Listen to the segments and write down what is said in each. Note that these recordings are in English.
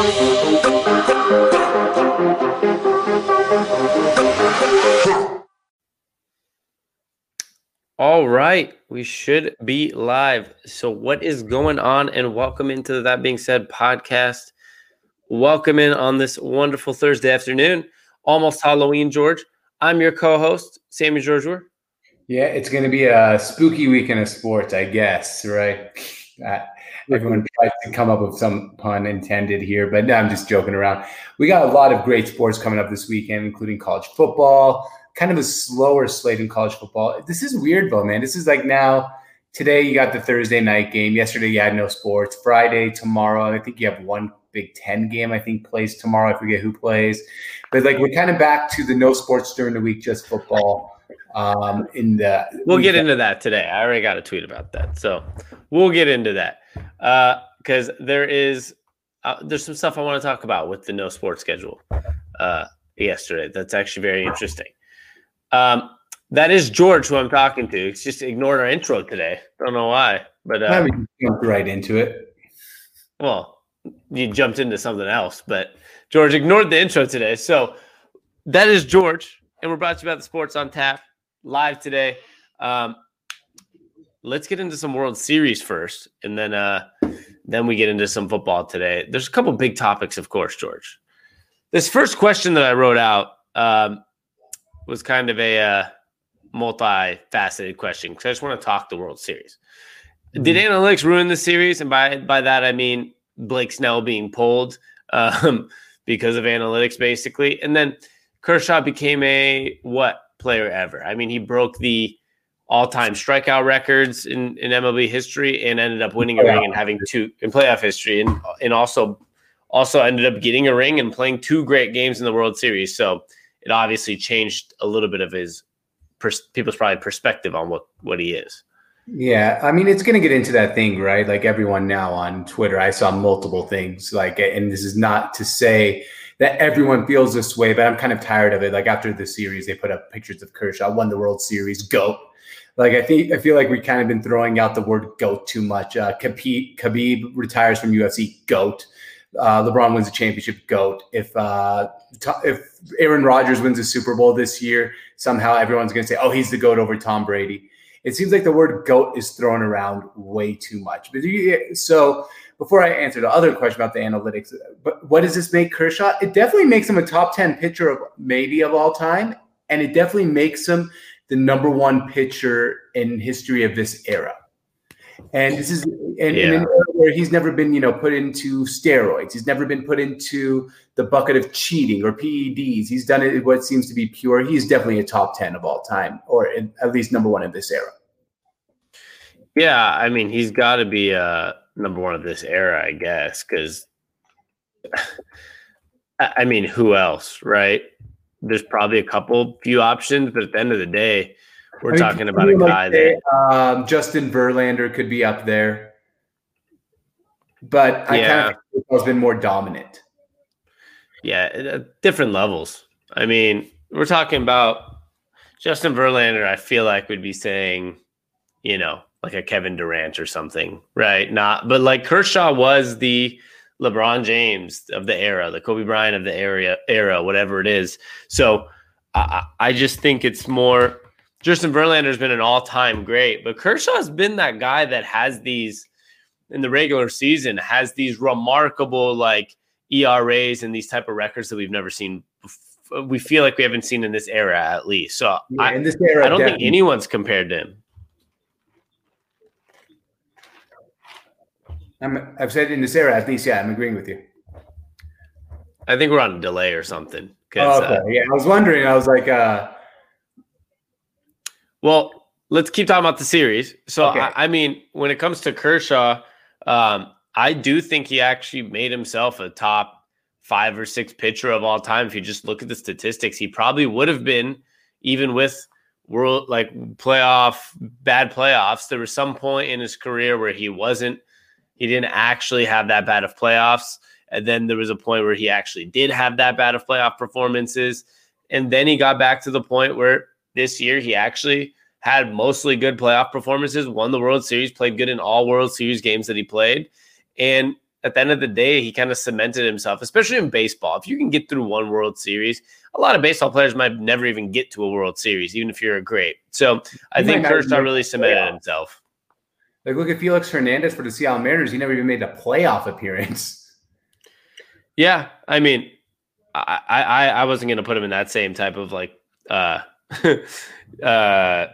All right, we should be live. So, what is going on? And welcome into That Being Said podcast. Welcome in on this wonderful Thursday afternoon, almost Halloween, George. I'm your co host, Sami George. Yeah, it's going to be a spooky weekend of sports, I guess, right? Uh, Everyone tries to come up with some pun intended here, but no, I'm just joking around. We got a lot of great sports coming up this weekend, including college football, kind of a slower slate in college football. This is weird, though, man. This is like now, today you got the Thursday night game. Yesterday you had no sports. Friday, tomorrow, I think you have one Big Ten game, I think, plays tomorrow. I forget who plays. But like we're kind of back to the no sports during the week, just football. Um, in the we'll get into that today. I already got a tweet about that. So we'll get into that. Because uh, there is uh, there's some stuff I want to talk about with the no sports schedule uh, yesterday. That's actually very interesting. Um, that is George who I'm talking to. It's just ignored our intro today. Don't know why, but uh, jumped right into it. Well, you jumped into something else, but George ignored the intro today. So that is George, and we're brought to you about the sports on tap live today. Um, let's get into some World Series first, and then uh, then we get into some football today. There's a couple big topics, of course, George. This first question that I wrote out um, was kind of a uh, multi-faceted question because I just want to talk the World Series. Mm-hmm. Did analytics ruin the series? And by by that I mean Blake Snell being pulled um, because of analytics, basically. And then Kershaw became a what player ever? I mean, he broke the all-time strikeout records in, in MLB history and ended up winning a ring and having two in playoff history and and also also ended up getting a ring and playing two great games in the World Series. So it obviously changed a little bit of his pers- people's probably perspective on what what he is. Yeah, I mean, it's going to get into that thing, right? Like everyone now on Twitter, I saw multiple things. Like, and this is not to say that everyone feels this way, but I'm kind of tired of it. Like after the series, they put up pictures of Kershaw, won the World Series, goat. Like I think I feel like we kind of been throwing out the word goat too much. Uh, Khabib, Khabib retires from UFC, goat. Uh, LeBron wins a championship, goat. If uh, if Aaron Rodgers wins a Super Bowl this year, somehow everyone's going to say, "Oh, he's the goat over Tom Brady." It seems like the word goat is thrown around way too much. But you, so before I answer the other question about the analytics, but what does this make Kershaw? It definitely makes him a top 10 pitcher of maybe of all time. And it definitely makes him the number one pitcher in history of this era. And this is and, yeah. and where he's never been, you know, put into steroids. He's never been put into the bucket of cheating or PEDs. He's done it what seems to be pure. He's definitely a top 10 of all time, or at least number one in this era. Yeah, I mean, he's got to be uh, number one of this era, I guess, because I mean, who else, right? There's probably a couple few options, but at the end of the day, we're I mean, talking about a guy like that um, Justin Verlander could be up there, but I yeah. kind of has been more dominant. Yeah, uh, different levels. I mean, we're talking about Justin Verlander. I feel like would be saying, you know, like a Kevin Durant or something, right? Not, but like Kershaw was the LeBron James of the era, the Kobe Bryant of the area era, whatever it is. So I, I just think it's more. Justin Verlander's been an all-time great, but Kershaw's been that guy that has these in the regular season has these remarkable like ERAs and these type of records that we've never seen. Before. We feel like we haven't seen in this era, at least. So yeah, I, in this era, I don't definitely. think anyone's compared to him. I'm, I've said in this era, at least, yeah, I'm agreeing with you. I think we're on a delay or something. Oh, okay. Uh, yeah, I was wondering. I was like, uh, well, let's keep talking about the series. So, okay. I, I, mean, when it comes to Kershaw, um, I do think he actually made himself a top five or six pitcher of all time. If you just look at the statistics, he probably would have been, even with world like playoff bad playoffs. There was some point in his career where he wasn't he didn't actually have that bad of playoffs. And then there was a point where he actually did have that bad of playoff performances. And then he got back to the point where this year he actually had mostly good playoff performances, won the World Series, played good in all World Series games that he played. And at the end of the day, he kind of cemented himself, especially in baseball. If you can get through one World Series, a lot of baseball players might never even get to a World Series, even if you're a great. So I think Kershaw really cemented himself. Like, look at Felix Hernandez for the Seattle Mariners. He never even made a playoff appearance. Yeah, I mean, I I, I wasn't going to put him in that same type of like. uh uh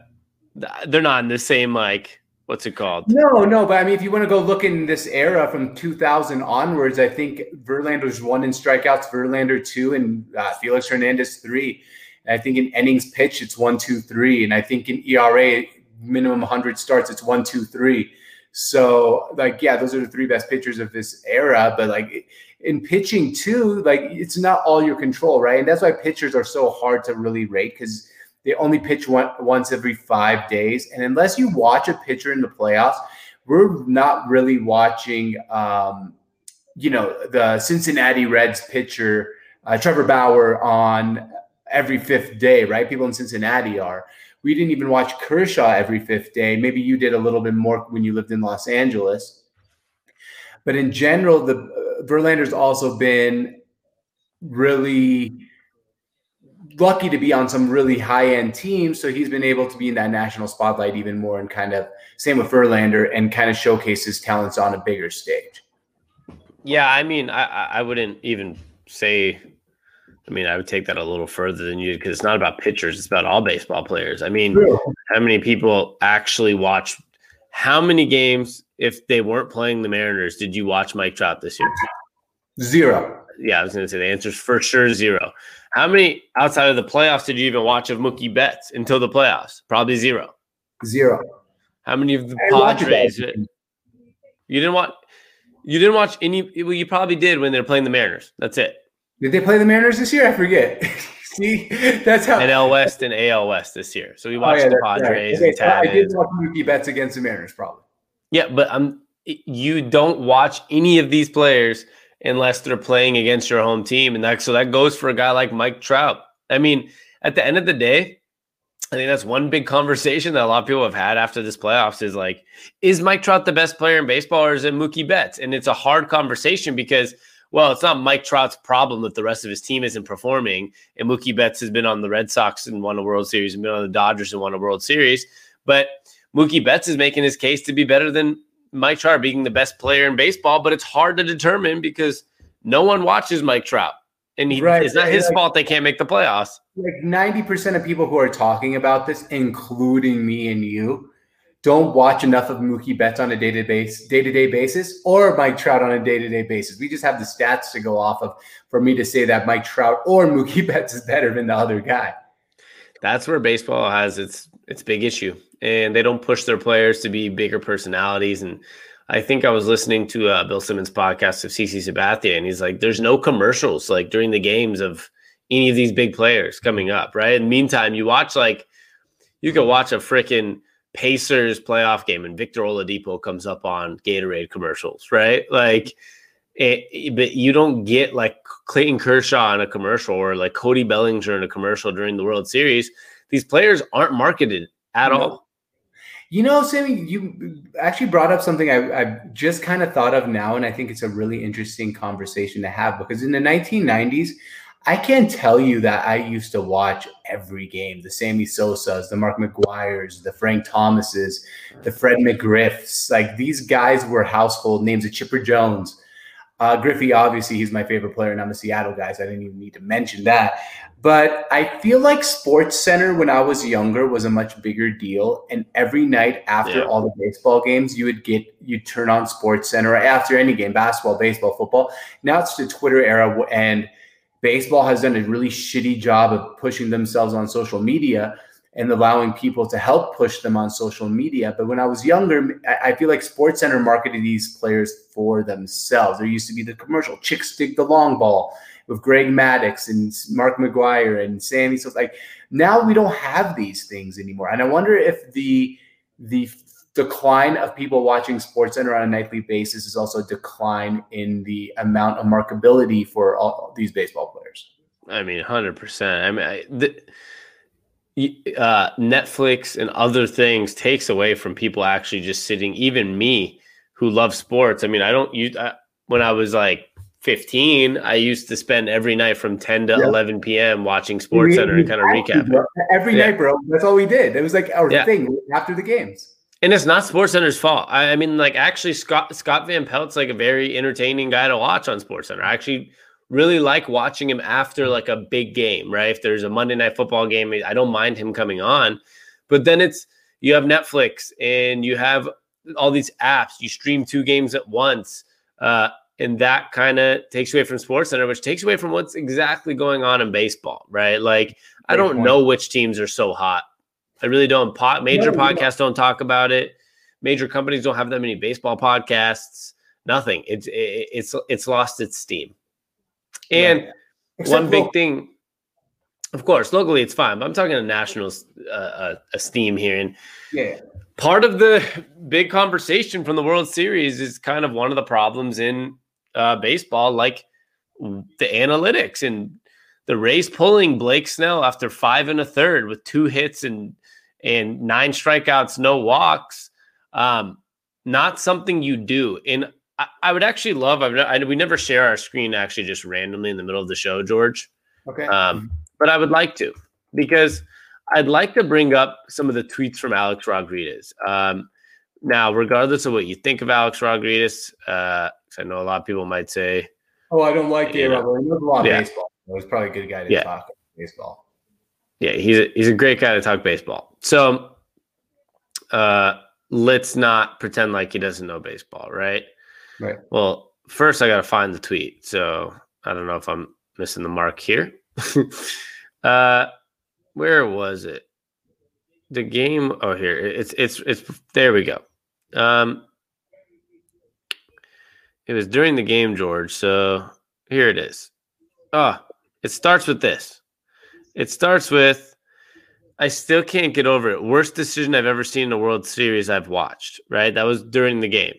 They're not in the same like what's it called? No, no, but I mean, if you want to go look in this era from 2000 onwards, I think Verlander's one in strikeouts, Verlander two, and uh, Felix Hernandez three. And I think in innings pitched, it's one, two, three, and I think in ERA minimum 100 starts, it's one, two, three. So, like, yeah, those are the three best pitchers of this era. But like in pitching too, like it's not all your control, right? And that's why pitchers are so hard to really rate because they only pitch one, once every five days. And unless you watch a pitcher in the playoffs, we're not really watching, um, you know, the Cincinnati Reds pitcher, uh, Trevor Bauer, on every fifth day, right? People in Cincinnati are. We didn't even watch Kershaw every fifth day. Maybe you did a little bit more when you lived in Los Angeles. But in general, the uh, Verlander's also been really lucky to be on some really high end teams. So he's been able to be in that national spotlight even more and kind of same with Verlander and kind of showcase his talents on a bigger stage. Yeah, I mean, I, I wouldn't even say. I mean, I would take that a little further than you because it's not about pitchers; it's about all baseball players. I mean, True. how many people actually watch? How many games, if they weren't playing the Mariners, did you watch Mike Trout this year? Zero. Yeah, I was going to say the answer is for sure zero. How many outside of the playoffs did you even watch of Mookie Betts until the playoffs? Probably zero. Zero. How many of the Padres? You didn't watch. You didn't watch any. Well, you probably did when they're playing the Mariners. That's it. Did they play the Mariners this year? I forget. See, that's how NL West and AL West this year. So we oh, watched oh, yeah, the Padres right. okay, I did watch Mookie Betts against the Mariners, probably. Yeah, but I'm. You don't watch any of these players unless they're playing against your home team. And that so that goes for a guy like Mike Trout. I mean, at the end of the day, I think that's one big conversation that a lot of people have had after this playoffs is like, is Mike Trout the best player in baseball or is it Mookie Betts? And it's a hard conversation because, well, it's not Mike Trout's problem that the rest of his team isn't performing. And Mookie Betts has been on the Red Sox and won a World Series and been on the Dodgers and won a World Series. But Mookie Betts is making his case to be better than Mike Trout being the best player in baseball, but it's hard to determine because no one watches Mike Trout. And he, right. it's not his like, fault they can't make the playoffs. Like 90% of people who are talking about this, including me and you, don't watch enough of Mookie Betts on a day-to-day day-to-day basis or Mike Trout on a day-to-day basis. We just have the stats to go off of for me to say that Mike Trout or Mookie Betts is better than the other guy. That's where baseball has its its big issue and they don't push their players to be bigger personalities. And I think I was listening to uh, Bill Simmons' podcast of CC Sabathia, and he's like, "There's no commercials like during the games of any of these big players coming up, right?" In the meantime, you watch like you could watch a freaking Pacers playoff game, and Victor Oladipo comes up on Gatorade commercials, right? Like. It, but you don't get like Clayton Kershaw in a commercial or like Cody Bellinger in a commercial during the World Series. These players aren't marketed at no. all. You know, Sami, you actually brought up something I, I just kind of thought of now, and I think it's a really interesting conversation to have because in the 1990s, I can't tell you that I used to watch every game the Sammy Sosas, the Mark McGwire's, the Frank Thomases, the Fred McGriffs. Like these guys were household names, the Chipper Jones. Uh, Griffey, obviously, he's my favorite player, and I'm a Seattle guy, so I didn't even need to mention that. But I feel like Sports Center when I was younger was a much bigger deal. And every night after yeah. all the baseball games, you would get you turn on Sports Center after any game, basketball, baseball, football. Now it's the Twitter era, and baseball has done a really shitty job of pushing themselves on social media and allowing people to help push them on social media. But when I was younger, I feel like Sports Center marketed these players for themselves. There used to be the commercial, chicks dig the long ball with Greg Maddux and Mark McGwire and Sammy. So like now we don't have these things anymore. And I wonder if the the decline of people watching Sports Center on a nightly basis is also a decline in the amount of markability for all these baseball players. I mean, hundred percent. I mean, I, the, uh, Netflix and other things takes away from people actually just sitting. Even me, who love sports. I mean, I don't use. When I was like 15, I used to spend every night from 10 to Yeah. 11 p.m. watching Sports Center and kind of recap. Every Yeah. night, bro. That's all we did. It was like our Yeah. thing after the games. And it's not Sports Center's fault. I, I mean, like actually, Scott Scott Van Pelt's like a very entertaining guy to watch on Sports Center. I actually really like watching him after like a big game, right? If there's a Monday night football game, I don't mind him coming on. But then it's you have Netflix and you have all these apps. You stream two games at once, uh, and that kind of takes away from Sports Center, which takes away from what's exactly going on in baseball, right? Like I don't point. know which teams are so hot. I really don't. Pot major No, podcasts don't talk about it. Major companies don't have that many baseball podcasts. Nothing. It's it, it's it's lost its steam. And Yeah. One big thing, of course, locally it's fine. But I'm talking a national uh, uh, esteem here, and Yeah. part of the big conversation from the World Series is kind of one of the problems in uh, baseball, like the analytics and the Rays pulling Blake Snell after five and a third with two hits and and nine strikeouts, no walks. Um, not something you do. And I, I would actually love. I've, I, we never share our screen actually just randomly in the middle of the show, George Okay. um, but I would like to because I'd like to bring up some of the tweets from Alex Rodriguez. Um, now, regardless of what you think of Alex Rodriguez, uh, I know a lot of people might say, oh, I don't like know. He knows a lot of Yeah. baseball. He's probably a good guy to Yeah. talk baseball. Yeah, he's a, he's a great guy to talk baseball. So uh, let's not pretend like he doesn't know baseball, right? Right. Well, first I got to find the tweet. So I don't know if I'm missing the mark here. uh, where was it? The game. Oh, here it's it's it's. There we go. Um, it was during the game, George. So here it is. Ah, it starts with this. It starts with. I still can't get over it. Worst decision I've ever seen in a World Series I've watched. Right, that was during the game.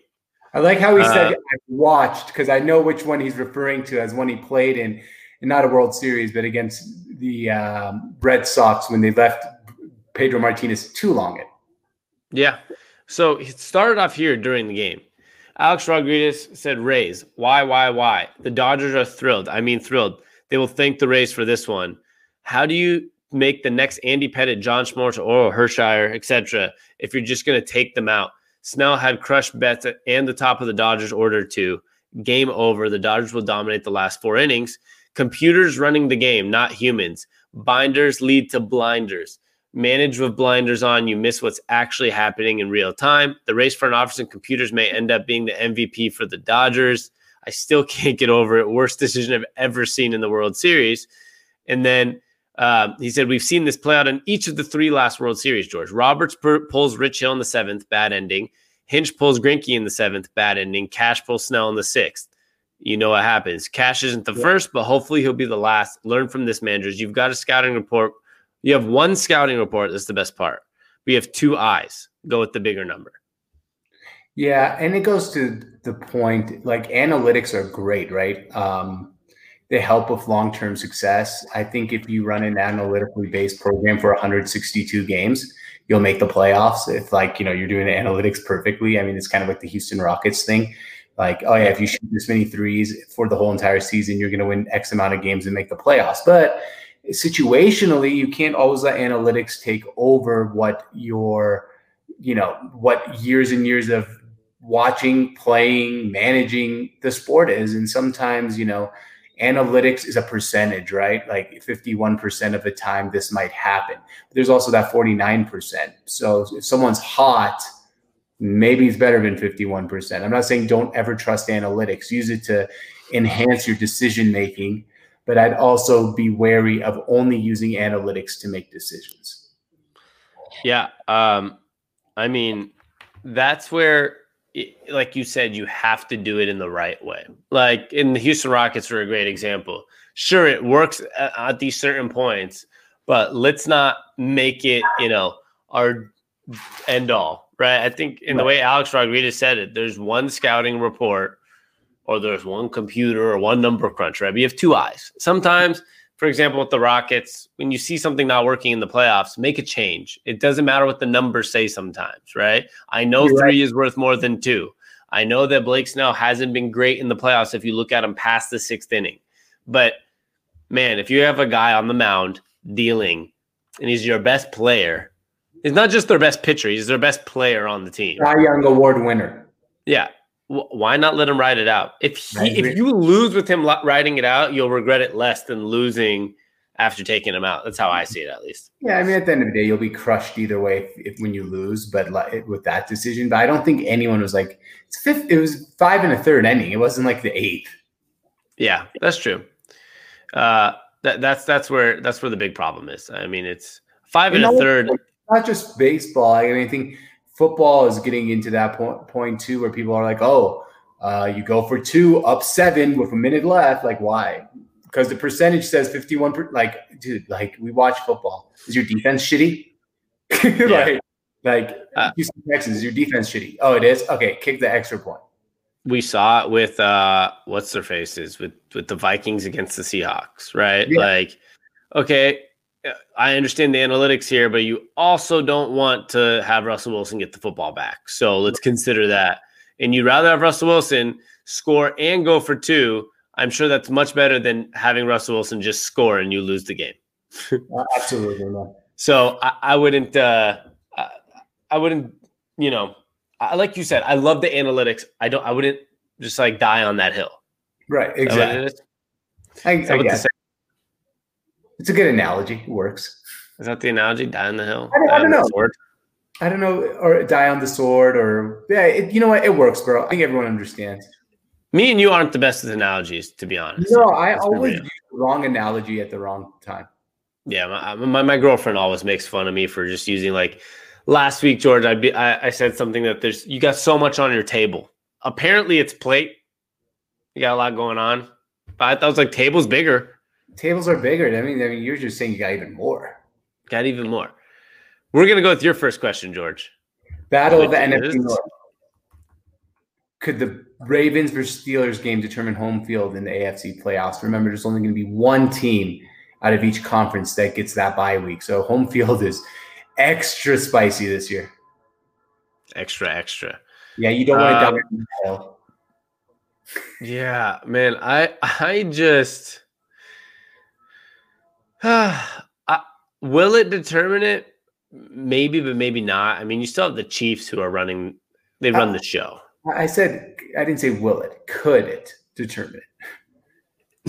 I like how he Uh, said I watched because I know which one he's referring to as one he played in, in not a World Series, but against the um, Red Sox when they left Pedro Martinez too long. It. Yeah. So it started off here during the game. Alex Rodriguez said, Rays, why, why, why? The Dodgers are thrilled. I mean, thrilled. They will thank the Rays for this one. How do you make the next Andy Pettitte, John Schmorter, or Hershire, etc., if you're just going to take them out? Snell had crushed Betts and the top of the Dodgers order to. Game over. The Dodgers will dominate the last four innings. Computers running the game, not humans. Binders lead to blinders manage with blinders on, you miss what's actually happening in real time. The Rays front office and computers may end up being the MVP for the Dodgers. I still can't get over it. Worst decision I've ever seen in the World Series. And then uh, he said, We've seen this play out in each of the three last World Series, George. Roberts per- pulls Rich Hill in the seventh, bad ending. Hinch pulls Greinke in the seventh, bad ending. Cash pulls Snell in the sixth. You know what happens. Cash isn't the Yeah. first, but hopefully he'll be the last. Learn from this, managers. You've got a scouting report you have one scouting report. That's the best part. We have two eyes. Go with the bigger number. Yeah, and it goes to the point like analytics are great, right? Um, they help with long term success. I think if you run an analytically based program for 162 games, you'll make the playoffs. If like you know you're doing the analytics perfectly, I mean it's kind of like the Houston Rockets thing. Like, oh yeah, if you shoot this many threes for the whole entire season, you're going to win X amount of games and make the playoffs. But situationally, you can't always let analytics take over what your, you know, what years and years of watching, playing, managing the sport is. And sometimes, you know, analytics is a percentage, right? Like 51% of the time this might happen. But there's also that 49%. So if someone's hot, maybe it's better than 51%. I'm not saying don't ever trust analytics. Use it to enhance your decision making, but I'd also be wary of only using analytics to make decisions. Yeah. Um, I mean, that's where, like you said, you have to do it in the right way. Like in the Houston Rockets are a great example. Sure, it works at, at these certain points, but let's not make it, you know, our end all, right? I think in the way Alex Rodriguez said it, there's one scouting report or there's one computer or one number crunch, right? But you have two eyes. Sometimes, for example, with the Rockets, when you see something not working in the playoffs, make a change. It doesn't matter what the numbers say sometimes, right? I know You're three is worth more than two. I know that Blake Snell hasn't been great in the playoffs if you look at him past the sixth inning. But man, if you have a guy on the mound dealing and he's your best player, he's not just their best pitcher, he's their best player on the team. Cy Young Award winner. Yeah. Why not let him ride it out? If he, if you lose with him riding it out, you'll regret it less than losing after taking him out. That's how I see it, at least. Yeah, I mean, at the end of the day, you'll be crushed either way if, if when you lose. But like, with that decision, but I don't think anyone was like it's fifth. It was five and a third inning. It wasn't like the eighth. Yeah, that's true. Uh, that that's that's where that's where the big problem is. I mean, it's five and, and a third. Not just baseball. I mean, I think football is getting into that point point too, where people are like, "Oh, uh, you go for two, up seven with a minute left. Like, why? Because the percentage says fifty-one. Per- like, dude, like we watch football. Is your defense shitty? like, like uh, Houston Texans, is your defense shitty? Oh, it is. Okay, kick the extra point. We saw it with uh, what's their faces with with the Vikings against the Seahawks, right? Yeah. Like, okay, I understand the analytics here, but you also don't want to have Russell Wilson get the football back. So let's consider that. And you'd rather have Russell Wilson score and go for two. I'm sure that's much better than having Russell Wilson just score and you lose the game. Absolutely. No. So I, I wouldn't, uh, I, I wouldn't, you know, I, like you said, I love the analytics. I don't, I wouldn't just like die on that hill. Right. Exactly. I, I guess. It's a good analogy. It works. Is that the analogy? Die on the hill. I don't, I don't know. I don't know, or die on the sword, or yeah. It, you know what? It works, bro. I think everyone understands. Me and you aren't the best with analogies, to be honest. No, I always use the wrong analogy at the wrong time. Yeah, my, my, my girlfriend always makes fun of me for just using like last week, George. I be I, I said something that there's you got so much on your table. Apparently, it's plate. You got a lot going on, but I thought it was like table's bigger tables are bigger. I mean, I mean, you're just saying you got even more. Got even more. We're gonna go with your first question, George. Battle of the NFC North. Could the Ravens versus Steelers game determine home field in the AFC playoffs? Remember, there's only going to be one team out of each conference that gets that bye week. So home field is extra spicy this year. Extra, extra. Yeah, you don't want to um, Yeah, man. I I just I, will it determine it? Maybe, but maybe not. I mean, you still have the Chiefs who are running. They run uh, the show. I said I didn't say will it. Could it determine it?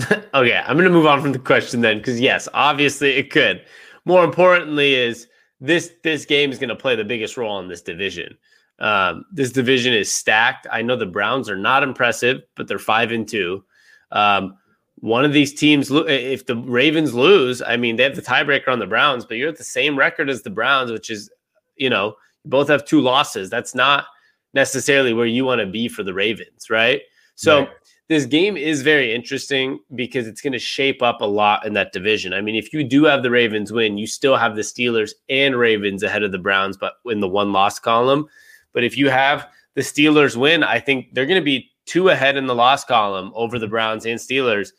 okay, I'm going to move on from the question then, because yes, obviously it could. More importantly, is this this game is going to play the biggest role in this division. Um, this division is stacked. I know the Browns are not impressive, but they're five and two. Um, one of these teams, if the Ravens lose, I mean, they have the tiebreaker on the Browns, but you're at the same record as the Browns, which is, you know, both have two losses. That's not necessarily where you want to be for the Ravens, right? So right. this game is very interesting because it's going to shape up a lot in that division. I mean, if you do have the Ravens win, you still have the Steelers and Ravens ahead of the Browns, but in the one loss column. But if you have the Steelers win, I think they're going to be two ahead in the loss column over the Browns and Steelers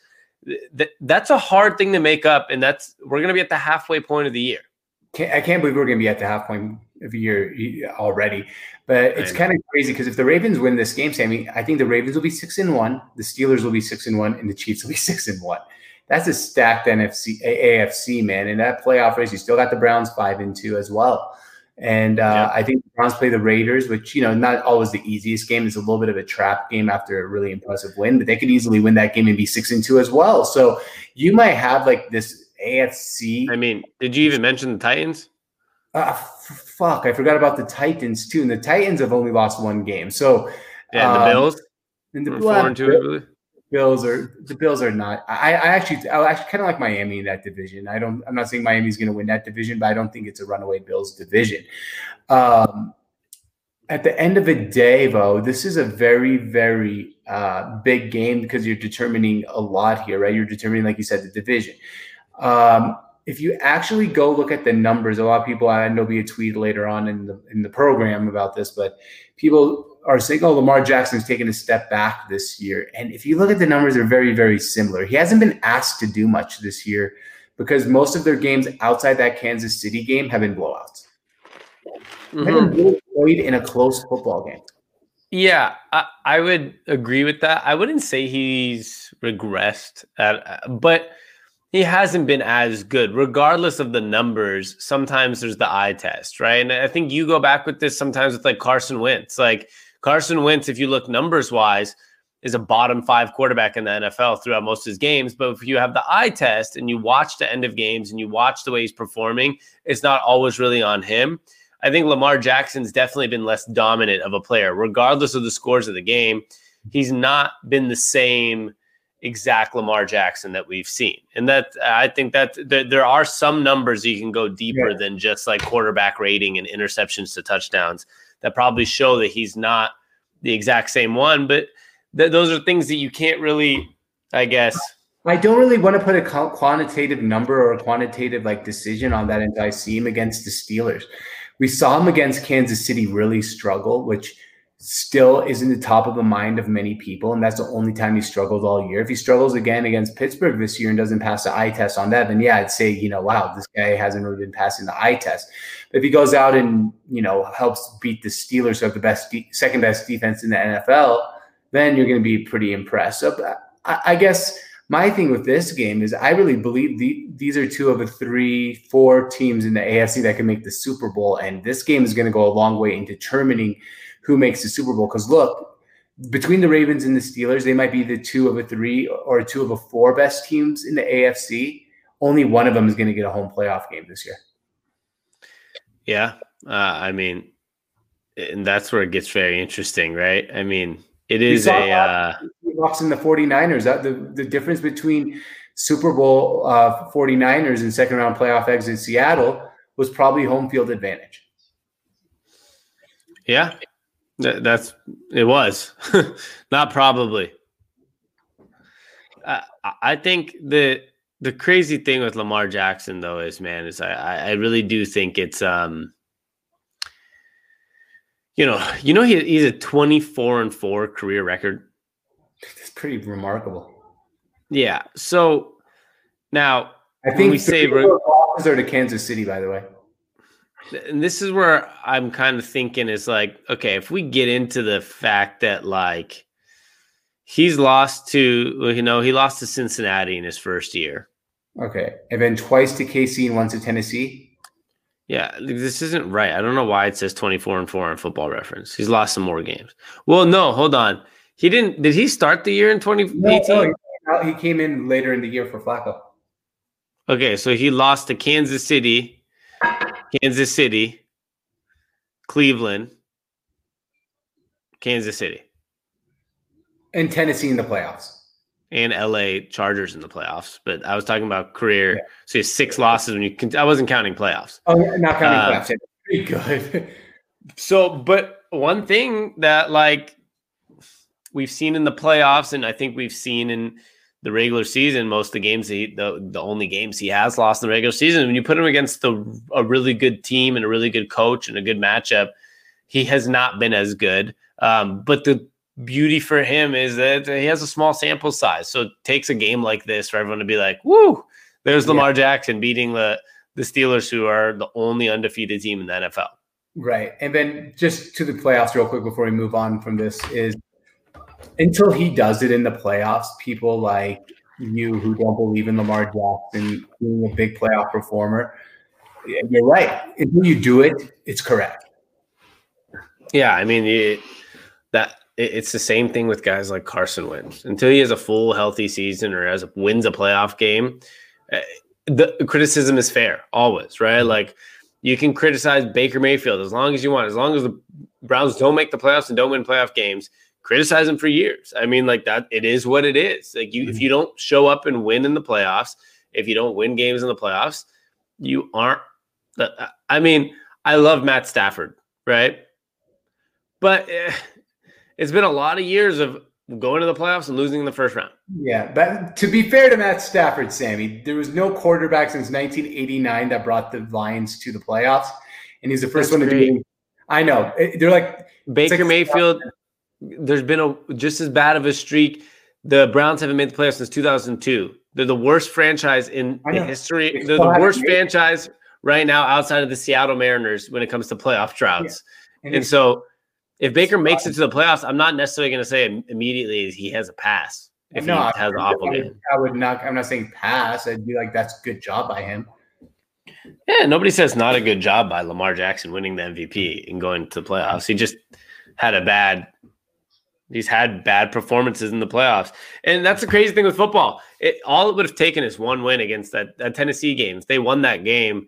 that's a hard thing to make up, and that's we're going to be at the halfway point of the year. Can't, I can't believe we're going to be at the half point of the year already. But it's kind of crazy because if the Ravens win this game, Sami, I think the Ravens will be six and one, the Steelers will be six and one, and the Chiefs will be six and one. That's a stacked NFC AFC man. In that playoff race, you still got the Browns five and two as well. And uh, yeah. I think the Browns play the Raiders, which, you know, not always the easiest game. It's a little bit of a trap game after a really impressive win, but they could easily win that game and be six and two as well. So you might have like this AFC. I mean, did you even mention the Titans? Uh, f- fuck, I forgot about the Titans too. And the Titans have only lost one game. So, yeah, um, the Bills. And the four and two, Bills are the Bills are not. I, I actually I actually kind of like Miami in that division. I don't. I'm not saying Miami's going to win that division, but I don't think it's a runaway Bills division. Um, at the end of the day, though, this is a very very uh, big game because you're determining a lot here, right? You're determining, like you said, the division. Um, if you actually go look at the numbers, a lot of people I know be a tweet later on in the in the program about this, but people are saying, oh, Lamar Jackson's taken a step back this year. And if you look at the numbers, they're very, very similar. He hasn't been asked to do much this year because most of their games outside that Kansas City game have been blowouts. Mm-hmm. Played in a close football game. Yeah, I, I would agree with that. I wouldn't say he's regressed, at, but he hasn't been as good, regardless of the numbers. Sometimes there's the eye test, right? And I think you go back with this sometimes with like Carson Wentz. Like Carson Wentz, if you look numbers wise, is a bottom five quarterback in the NFL throughout most of his games. But if you have the eye test and you watch the end of games and you watch the way he's performing, it's not always really on him. I think Lamar Jackson's definitely been less dominant of a player, regardless of the scores of the game. He's not been the same exact Lamar Jackson that we've seen. And that I think that there, there are some numbers you can go deeper yeah. than just like quarterback rating and interceptions to touchdowns that probably show that he's not the exact same one. But th- those are things that you can't really, I guess. I don't really want to put a quantitative number or a quantitative like decision on that until I see him against the Steelers. We saw him against Kansas City really struggle, which – still isn't the top of the mind of many people. And that's the only time he struggled all year. If he struggles again against Pittsburgh this year and doesn't pass the eye test on that, then yeah, I'd say, you know, wow, this guy hasn't really been passing the eye test. But if he goes out and, you know, helps beat the Steelers, who have the best, de- second best defense in the NFL, then you're going to be pretty impressed. So I, I guess my thing with this game is I really believe the, these are two of the three, four teams in the AFC that can make the Super Bowl. And this game is going to go a long way in determining – who makes the Super Bowl. Because look, between the Ravens and the Steelers, they might be the two of a three or two of a four best teams in the AFC. Only one of them is going to get a home playoff game this year. Yeah. Uh, I mean, and that's where it gets very interesting, right? I mean, it is a uh, Bucks and the 49ers. That the, the difference between Super Bowl uh, 49ers and second round playoff exit Seattle was probably home field advantage. Yeah, that's it was. Not probably. I, I think the the crazy thing with Lamar Jackson though is man is I I really do think it's um you know you know he, he's a 24 and 4 career record? It's pretty remarkable. Yeah so now i think we say losses are to kansas city by the way and this is where I'm kind of thinking is like, okay, if we get into the fact that like he's lost to, you know, he lost to Cincinnati in his first year. Okay. And then twice to KC and once to Tennessee. Yeah, this isn't right. I don't know why it says 24 and 4 on football reference. He's lost some more games. Well, no, hold on. He didn't did he start the year in 2018? No, no, he came in later in the year for Flacco. Okay, so he lost to Kansas City Kansas City, Cleveland, Kansas City, and Tennessee in the playoffs, and LA Chargers in the playoffs. But I was talking about career. Yeah. So you have six losses when you. Can, I wasn't counting playoffs. Oh, not counting uh, playoffs. Pretty good. so, but one thing that like we've seen in the playoffs, and I think we've seen in the regular season, most of the games he the the only games he has lost in the regular season. When you put him against the, a really good team and a really good coach and a good matchup, he has not been as good. Um, but the beauty for him is that he has a small sample size, so it takes a game like this for everyone to be like, "Woo!" There's Lamar yeah. Jackson beating the the Steelers, who are the only undefeated team in the NFL. Right, and then just to the playoffs, real quick before we move on from this is until he does it in the playoffs, people like you who don't believe in Lamar Jackson being a big playoff performer, you're right. Until you do it, it's correct. Yeah, I mean it, that it, it's the same thing with guys like Carson Wentz. Until he has a full healthy season or has a, wins a playoff game, uh, the criticism is fair always, right? Mm-hmm. Like you can criticize Baker Mayfield as long as you want, as long as the Browns don't make the playoffs and don't win playoff games criticize him for years. I mean, like that, it is what it is. Like you, mm-hmm. if you don't show up and win in the playoffs, if you don't win games in the playoffs, you aren't. The, I mean, I love Matt Stafford, right? But eh, it's been a lot of years of going to the playoffs and losing in the first round. Yeah, but to be fair to Matt Stafford, Sami, there was no quarterback since 1989 that brought the Lions to the playoffs, and he's the first That's one to great. do. It. I know they're like Baker like Mayfield there's been a just as bad of a streak. The Browns haven't made the playoffs since 2002. They're the worst franchise in the history. They're the worst franchise right now outside of the Seattle Mariners when it comes to playoff droughts. Yeah. And, and so If Baker makes it to the playoffs, I'm not necessarily going to say immediately he has a pass. If no, he I, has an awful I, game. I would not. I'm not saying pass. I'd be like, that's a good job by him. Yeah, nobody says not a good job by Lamar Jackson winning the MVP and going to the playoffs. He just had a bad. He's had bad performances in the playoffs, and that's the crazy thing with football. It all it would have taken is one win against that, that Tennessee game. If they won that game,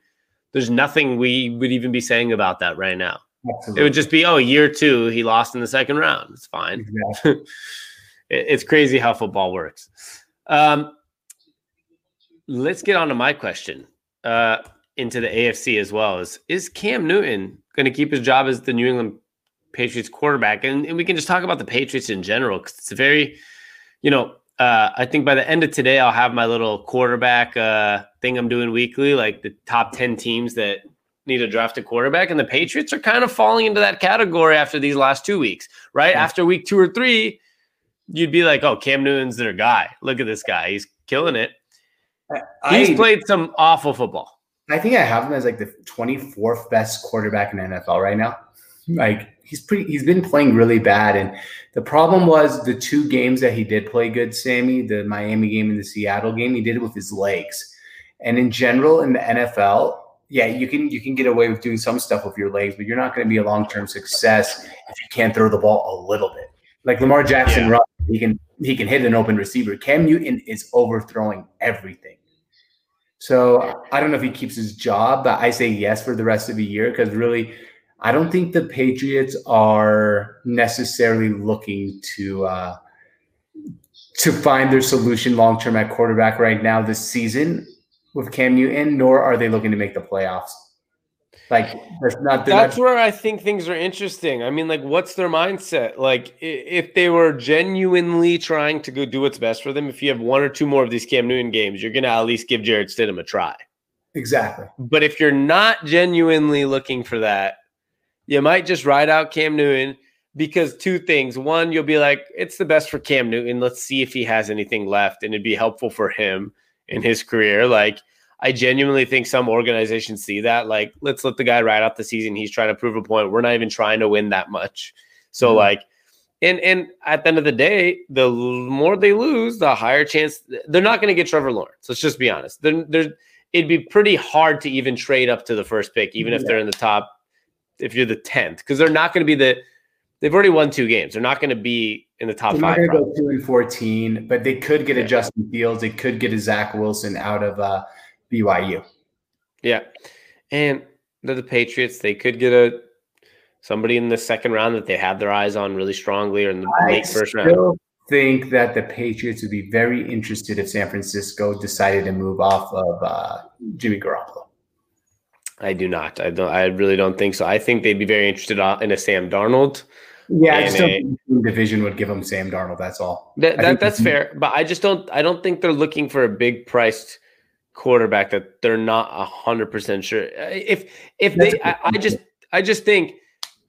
there's nothing we would even be saying about that right now. Absolutely. It would just be, oh, year two, he lost in the second round. It's fine. Exactly. It- it's crazy how football works. Um, let's get on to my question uh, into the AFC as well. Is is Cam Newton going to keep his job as the New England Patriots quarterback? And, and we can just talk about the Patriots in general because it's a very, you know, uh, I think by the end of today, I'll have my little quarterback uh, thing I'm doing weekly, like the top 10 teams that need to draft a quarterback. And the Patriots are kind of falling into that category after these last two weeks, right? Yeah. After week two or three, you'd be like, oh, Cam Newton's their guy. Look at this guy. He's killing it. He's played some awful football. I think I have him as like the 24th best quarterback in NFL right now. Like he's pretty he's been playing really bad. And the problem was the two games that he did play good, Sami, the Miami game and the Seattle game, he did it with his legs. And in general, in the NFL, yeah, you can you can get away with doing some stuff with your legs, but you're not going to be a long-term success if you can't throw the ball a little bit. Like Lamar Jackson Yeah. he can he can hit an open receiver. Cam Newton is overthrowing everything. So I don't know if he keeps his job, but I say yes for the rest of the year because really, I don't think the Patriots are necessarily looking to uh, to find their solution long term at quarterback right now this season with Cam Newton, nor are they looking to make the playoffs. Like that's not. That's not- where I think things are interesting. I mean, like, what's their mindset? Like, if they were genuinely trying to go do what's best for them, if you have one or two more of these Cam Newton games, you're going to at least give Jarrett Stidham a try. exactly. But if you're not genuinely looking for that, you might just ride out Cam Newton because two things. One, you'll be like, it's the best for Cam Newton. Let's see if he has anything left. And it'd be helpful for him in his career. Like, I genuinely think some organizations see that. Like, let's let the guy ride out the season. He's trying to prove a point. We're not even trying to win that much. So, Mhm. like, and and at the end of the day, the more they lose, the higher chance they're not going to get Trevor Lawrence. Let's just be honest. They're, they're, it'd be pretty hard to even trade up to the first pick, even if they're in the top, if you're the tenth, because they're not going to be the. They've already won two games. They're not going to be in the top They're five. going to go two and fourteen, but they could get Yeah. a Justin Fields. They could get a Zach Wilson out of uh, BYU. Yeah, and they're the Patriots. They could get a somebody in the second round that they have their eyes on really strongly, or in the I late first round. I still think that the Patriots would be very interested if San Francisco decided to move off of uh, Jimmy Garoppolo. I do not. I don't. I really don't think so. I think they'd be very interested uh, in a Sam Darnold. Yeah, I And just don't a- think the division would give them Sam Darnold. That's all. That, that that's fair, but I just don't. I don't think they're looking for a big priced quarterback that they're not hundred percent sure. If if they, I, I just I just think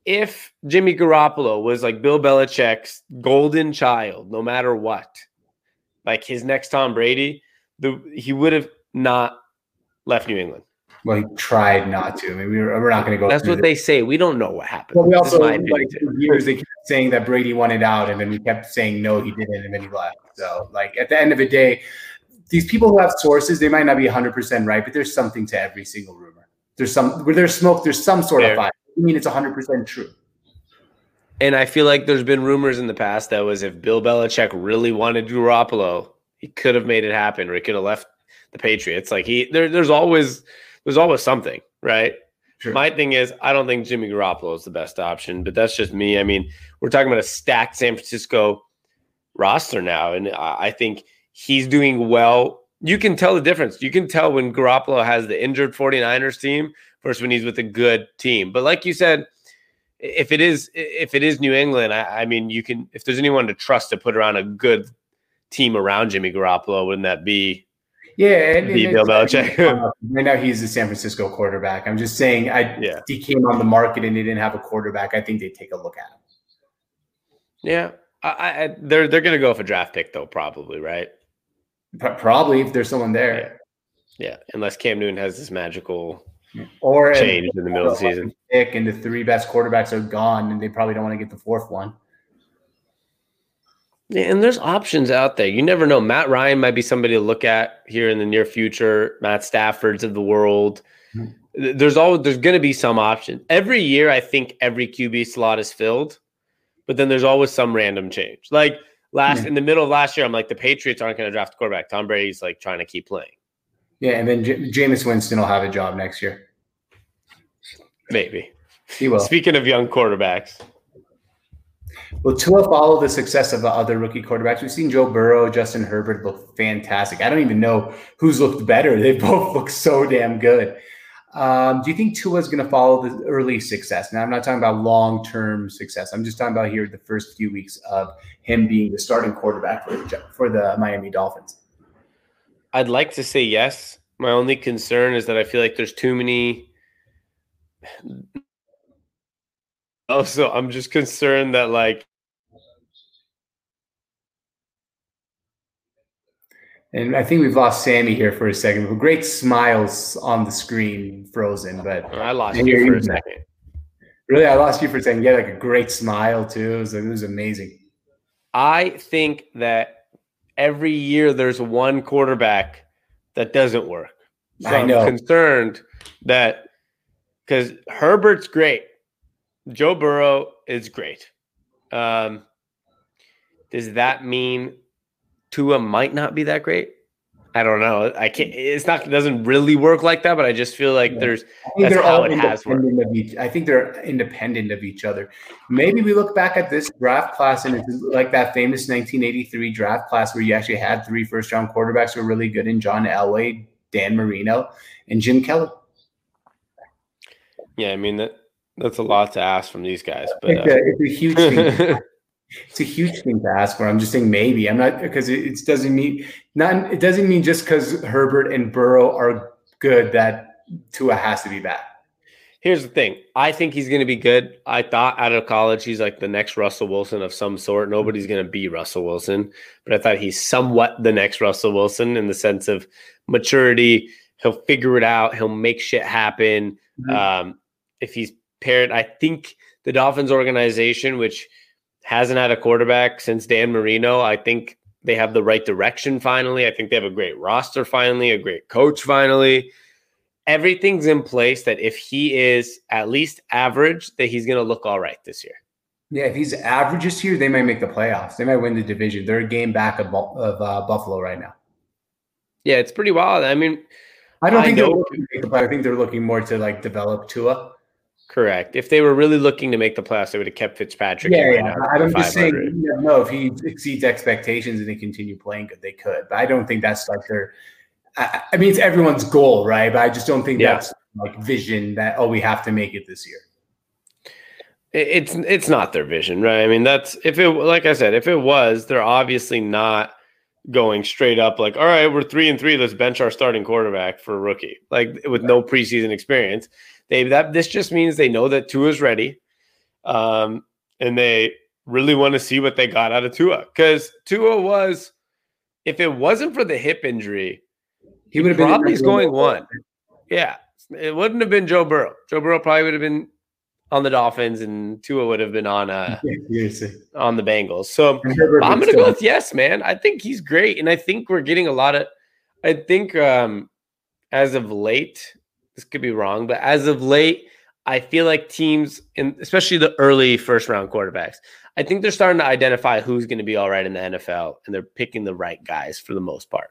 if Jimmy Garoppolo was like Bill Belichick's golden child, no matter what, like his next Tom Brady, the he would have not left New England. Well, he tried not to. I mean, we're, we're not going to go. That's what this. they say. We don't know what happened. But we also, like, for years, they kept saying that Brady wanted out, and then we kept saying no, he didn't, and then he left. So, like at the end of the day, these people who have sources, they might not be 100 percent right, but there's something to every single rumor. There's some where there's smoke. There's some sort Fair. of fire. I mean, it's 100 percent true. And I feel like there's been rumors in the past that was if Bill Belichick really wanted Garoppolo, he could have made it happen, or he could have left the Patriots. Like he, there, there's always, there's always something, right? True. My thing is, I don't think Jimmy Garoppolo is the best option, but that's just me. I mean, we're talking about a stacked San Francisco roster now, and I I think he's doing well. You can tell the difference. You can tell when Garoppolo has the injured 49ers team versus when he's with a good team. But like you said, if it is if it is New England, I, I mean, you can if there's anyone to trust to put around a good team around Jimmy Garoppolo, wouldn't that be Yeah, and, Bill Belichick. right now, he's the San Francisco quarterback. I'm just saying, I Yeah. he came on the market and they didn't have a quarterback. I think they take a look at him. yeah? I, I they're they're gonna go with a draft pick though, probably right. Probably if there's someone there. Yeah, unless Cam Newton has this magical or changed in the middle of the season. Pick and the three best quarterbacks are gone, and they probably don't want to get the fourth one. Yeah, and there's options out there. You never know. Matt Ryan might be somebody to look at here in the near future. Matt Stafford's of the world. Mm-hmm. There's always there's going to be some option. Every year, I think every QB slot is filled, but then there's always some random change. Like last yeah. in the middle of last year, I'm like the Patriots aren't going to draft a quarterback. Tom Brady's like trying to keep playing. Yeah, and then J- Jameis Winston will have a job next year. Maybe he will. Speaking of young quarterbacks, Will Tua follow the success of the other rookie quarterbacks? We've seen Joe Burrow, Justin Herbert look fantastic. I don't even know who's looked better. They both look so damn good. Um, do you think Tua is going to follow the early success? Now, I'm not talking about long term success. I'm just talking about here the first few weeks of him being the starting quarterback for the, for the Miami Dolphins. I'd like to say yes. My only concern is that I feel like there's too many also i'm just concerned that like and i think we've lost Sami here for a second. Great smiles on the screen frozen but i lost you for a second. Really i lost you for a second. Yeah like a great smile too. It was, it was amazing. I think that every year there's one quarterback that doesn't work. So I know. i'm concerned that because herbert's great Joe Burrow is great. Um, does that mean Tua might not be that great? I don't know. I can't. It's not. It doesn't really work like that. But I just feel like yeah. there's. That's how it has worked. Each, I think they're independent of each other. Maybe we look back at this draft class and it's like that famous 1983 draft class where you actually had three first round quarterbacks who were really good in John Elway, Dan Marino, and Jim Kelly. Yeah, I mean that that's a lot to ask from these guys, but it's, a, it's a huge thing. it's a huge thing to ask for. I'm just saying maybe. I'm not because it, it, doesn't mean not. It doesn't mean just because Herbert and Burrow are good that Tua has to be bad. Here's the thing. I think he's going to be good. I thought out of college he's like the next Russell Wilson of some sort. Nobody's going to be Russell Wilson, but I thought he's somewhat the next Russell Wilson in the sense of maturity. He'll figure it out. He'll make shit happen. Mm-hmm. Um, if he's paired. I think the Dolphins organization, which hasn't had a quarterback since Dan Marino, I think they have the right direction finally. I think they have a great roster finally, a great coach finally. Everything's in place that if he is at least average, that he's going to look all right this year. Yeah, if he's average this year, they might make the playoffs. They might win the division. They're a game back of, of uh, Buffalo right now. Yeah, it's pretty wild. I mean, I don't I think they're looking to make the I think they're looking more to like develop Tua. Correct. If they were really looking to make the playoffs, they would have kept Fitzpatrick. Yeah, yeah. I'm just saying, no, if he exceeds expectations and they continue playing good, they could. But I don't think that's like their. I, I mean, it's everyone's goal, right? But I just don't think yeah. that's like vision that oh, we have to make it this year. It's it's not their vision, right? I mean, that's if it like I said, if it was, they're obviously not going straight up like, all right, we're three and three, let's bench our starting quarterback for a rookie, like with no preseason experience they that this just means they know that Tua is ready, um, and they really want to see what they got out of Tua because Tua was, if it wasn't for the hip injury, he, would have probably been going one. Yeah, it wouldn't have been Joe Burrow. Joe Burrow probably would have been on the Dolphins, and Tua would have been on uh on the Bengals. So I'm going to go with yes, man. I think he's great, and I think we're getting a lot of. I think um, as of late, this could be wrong, but as of late, I feel like teams, in, especially the early first round quarterbacks, I think they're starting to identify who's going to be all right in the NFL, and they're picking the right guys for the most part.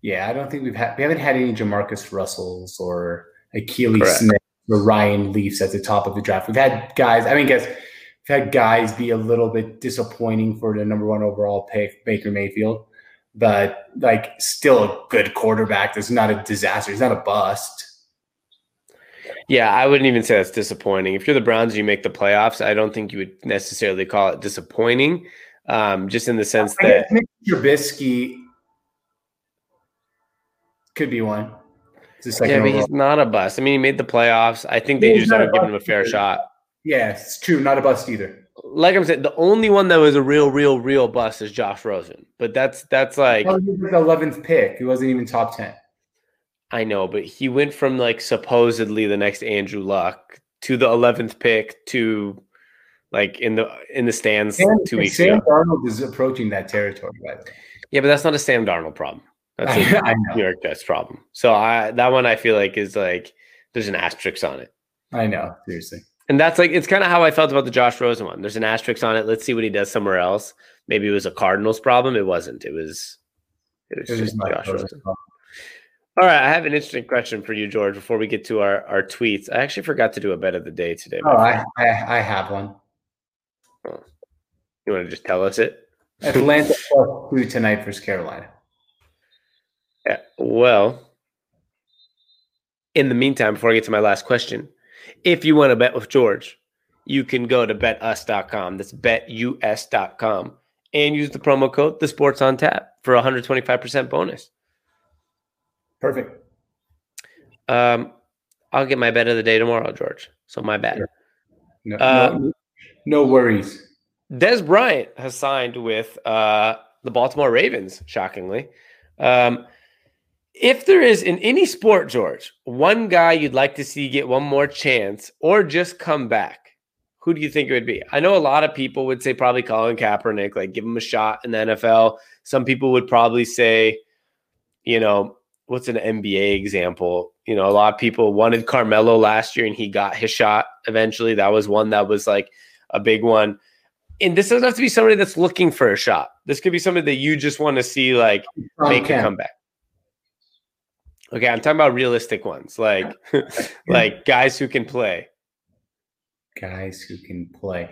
Yeah, I don't think we've had we haven't had any Jamarcus Russells or Akili Smith or Ryan Leafs at the top of the draft. We've had guys. I mean, guys, we've had guys be a little bit disappointing for the number one overall pick, Baker Mayfield, but like still a good quarterback. There's not a disaster. He's not a bust. Yeah, I wouldn't even say that's disappointing. If you're the Browns you make the playoffs, I don't think you would necessarily call it disappointing. Um, just in the sense that I that Trubisky could be one. Yeah, but overall. he's not a bust. I mean, he made the playoffs. I think they just haven't given him a fair either. shot. Yeah, it's true. Not a bust either. Like I'm saying, the only one that was a real, real, real bust is Josh Rosen. But that's that's like oh, he was the eleventh pick. He wasn't even top ten. I know, but he went from like supposedly the next Andrew Luck to the 11th pick to like in the in the stands Sam, two weeks Sam ago. Darnold is approaching that territory, by the way. Yeah, but that's not a Sam Darnold problem. That's a. New York Jets problem. So I that one I feel like is like there's an asterisk on it. I know, seriously. And that's like it's kind of how I felt about the Josh Rosen one. There's an asterisk on it. Let's see what he does somewhere else. Maybe it was a Cardinals problem. It wasn't. It was it was It was just Josh Rosen. Rosen. All right, I have an interesting question for you, George. Before we get to our our tweets, I actually forgot to do a bet of the day today. Oh. I, I, I have one. You want to just tell us it? Atlanta plus two tonight versus Carolina. Yeah. Well, in the meantime, before I get to my last question, if you want to bet with George, you can go to betus.com. That's betus.com and use the promo code the sports on tap for a 125% bonus. Perfect. Um, I'll get my bet of the day tomorrow, George. So my bad. Sure. No, Uh, no, no worries. Dez Bryant has signed with uh, the Baltimore Ravens, shockingly. Um, if there is in any sport, George, one guy you'd like to see get one more chance or just come back, who do you think it would be? I know a lot of people would say probably Colin Kaepernick, like give him a shot in the NFL. Some people would probably say, you know, what's an NBA example? You know, a lot of people wanted Carmelo last year and he got his shot eventually. That was one that was like a big one. And this doesn't have to be somebody that's looking for a shot. This could be somebody that you just want to see like make a comeback. Okay, I'm talking about realistic ones, like like guys who can play. guys who can play.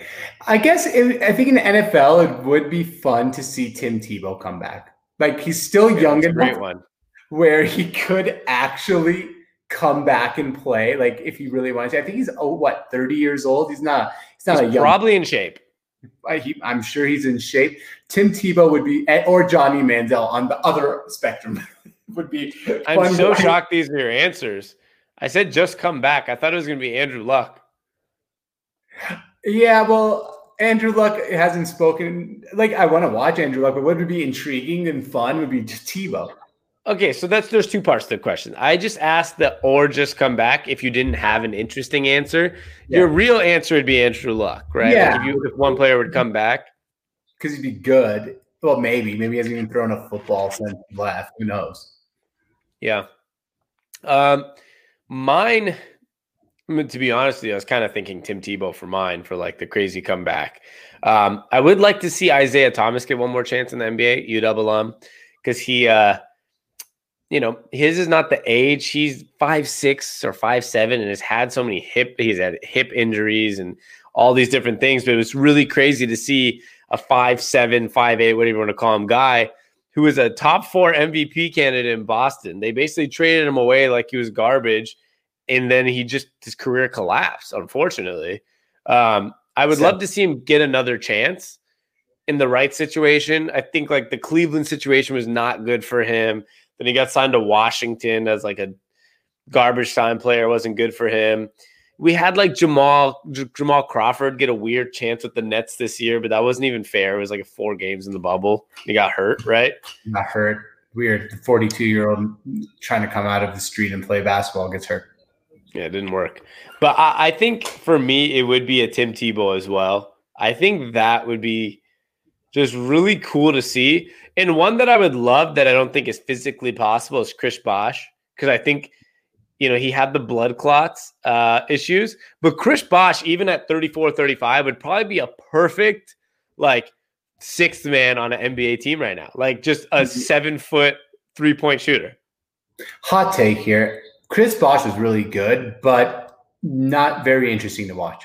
I guess it, I think in the NFL it would be fun to see Tim Tebow come back. Like he's still young That's a great one. Where he could actually come back and play. Like if he really wanted to. I think he's oh what thirty years old. He's not. He's not He's a young. probably in shape. I, he, I'm sure he's in shape. Tim Tebow would be, or Johnny Manziel on the other spectrum would be. I'm so to- shocked these are your answers. I said just come back. I thought it was going to be Andrew Luck. Yeah, well, Andrew Luck hasn't spoken. Like I want to watch Andrew Luck, but what would be intriguing and fun would be just Tebow. Okay, so that's there's two parts to the question. I just asked the or just come back if you didn't have an interesting answer. Your real answer would be Andrew Luck, right? Yeah. Like if you if one player would come back. because he'd be good. Well, maybe, maybe he hasn't even thrown a football since he left. Who knows? Yeah. Um, mine, I mean, to be honest with you, I was kind of thinking Tim Tebow for mine for like the crazy comeback. Um, I would like to see Isaiah Thomas get one more chance in the NBA, UW alum, because he, uh, you know, his is not the age. He's five six or five seven, and has had so many hip. He's had hip injuries and all these different things. But it was really crazy to see a five seven, five eight, whatever you want to call him, guy who was a top four MVP candidate in Boston. They basically traded him away like he was garbage, and then he just his career collapsed. Unfortunately, um, I would So- love to see him get another chance in the right situation. I think like the Cleveland situation was not good for him. Then he got signed to Washington as like a garbage time player. wasn't good for him. We had like Jamal J- Jamal Crawford get a weird chance with the Nets this year, but that wasn't even fair. It was like four games in the bubble. He got hurt, right? Got hurt. Weird. 42 year old trying to come out of the street and play basketball gets hurt. Yeah, it didn't work. But I, I think for me, it would be a Tim Tebow as well. I think that would be just really cool to see. And one that I would love that I don't think is physically possible is Chris Bosh. Because I think, you know, he had the blood clots uh, issues. But Chris Bosh, even at 34, 35, would probably be a perfect, like, sixth man on an NBA team right now. Like, just a seven foot three point shooter. Hot take here. Chris Bosh was really good, but not very interesting to watch.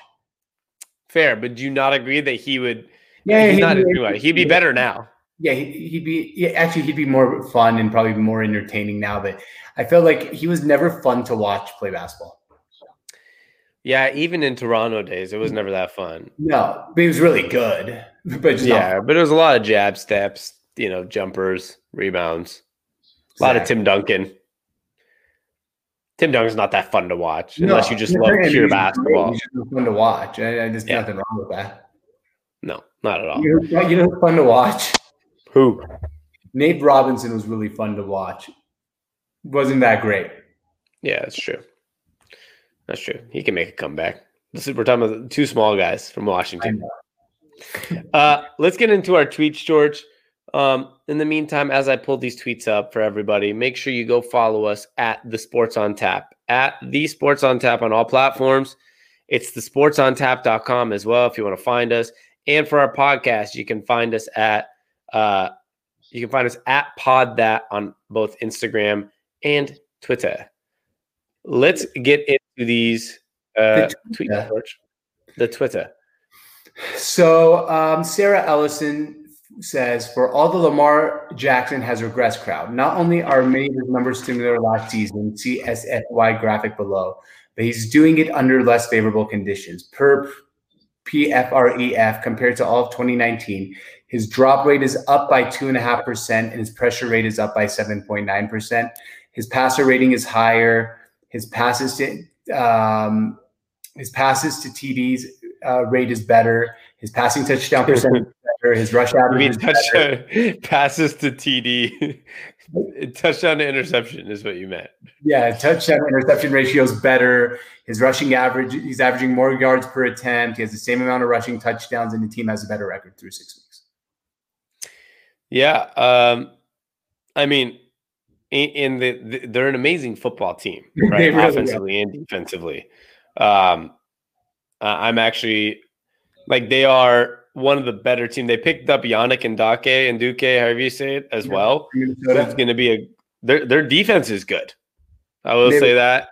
Fair. But do you not agree that he would? Yeah, he's he'd not as. He'd be better now. Yeah, he- he'd be yeah, actually he'd be more fun and probably more entertaining now. But I felt like he was never fun to watch play basketball. Yeah, even in Toronto days, it was mm-hmm. never that fun. No, but he was really good. But Yeah, but it was a lot of jab steps, you know, jumpers, rebounds, a lot of Tim Duncan. Tim Duncan's not that fun to watch unless you just love pure he's basketball. He's fun to watch. I, I, there's Yeah. nothing wrong with that. No, not at all. You know, you know fun to watch? Who? Nate Robinson was really fun to watch. Wasn't that great? Yeah, that's true. That's true. He can make a comeback. This is, we're talking about two small guys from Washington. Uh, let's get into our tweets, George. Um, in the meantime, as I pull these tweets up for everybody, make sure you go follow us at the Sports on Tap at the Sports on Tap on all platforms. It's the sportsontap.com as well if you want to find us. And for our podcast, you can find us at uh, you can find us at Pod That on both Instagram and Twitter. Let's get into these uh, the tweets, George. The Twitter. So um, Sarah Ellison says, for all the Lamar Jackson has regressed crowd, not only are many of his numbers similar last season, see SFY graphic below, but he's doing it under less favorable conditions. Per PFREF compared to all of 2019, his drop rate is up by 2.5%, and his pressure rate is up by 7.9%. His passer rating is higher. His passes to um, his passes to TDs uh, rate is better. His passing touchdown percentage is better. His rush average touchdown, passes to TD. touchdown to interception is what you meant. Yeah, touchdown interception ratio is better. His rushing average, he's averaging more yards per attempt. He has the same amount of rushing touchdowns, and the team has a better record through six weeks. Yeah, um, I mean, in, in the, the, they're an amazing football team, right? really Offensively are. and defensively. Um, I'm actually like they are one of the better team. They picked up Yannick and Dake and Duque, however you say it, as yeah. well. So it's going to be a their their defense is good. I will Maybe. say that,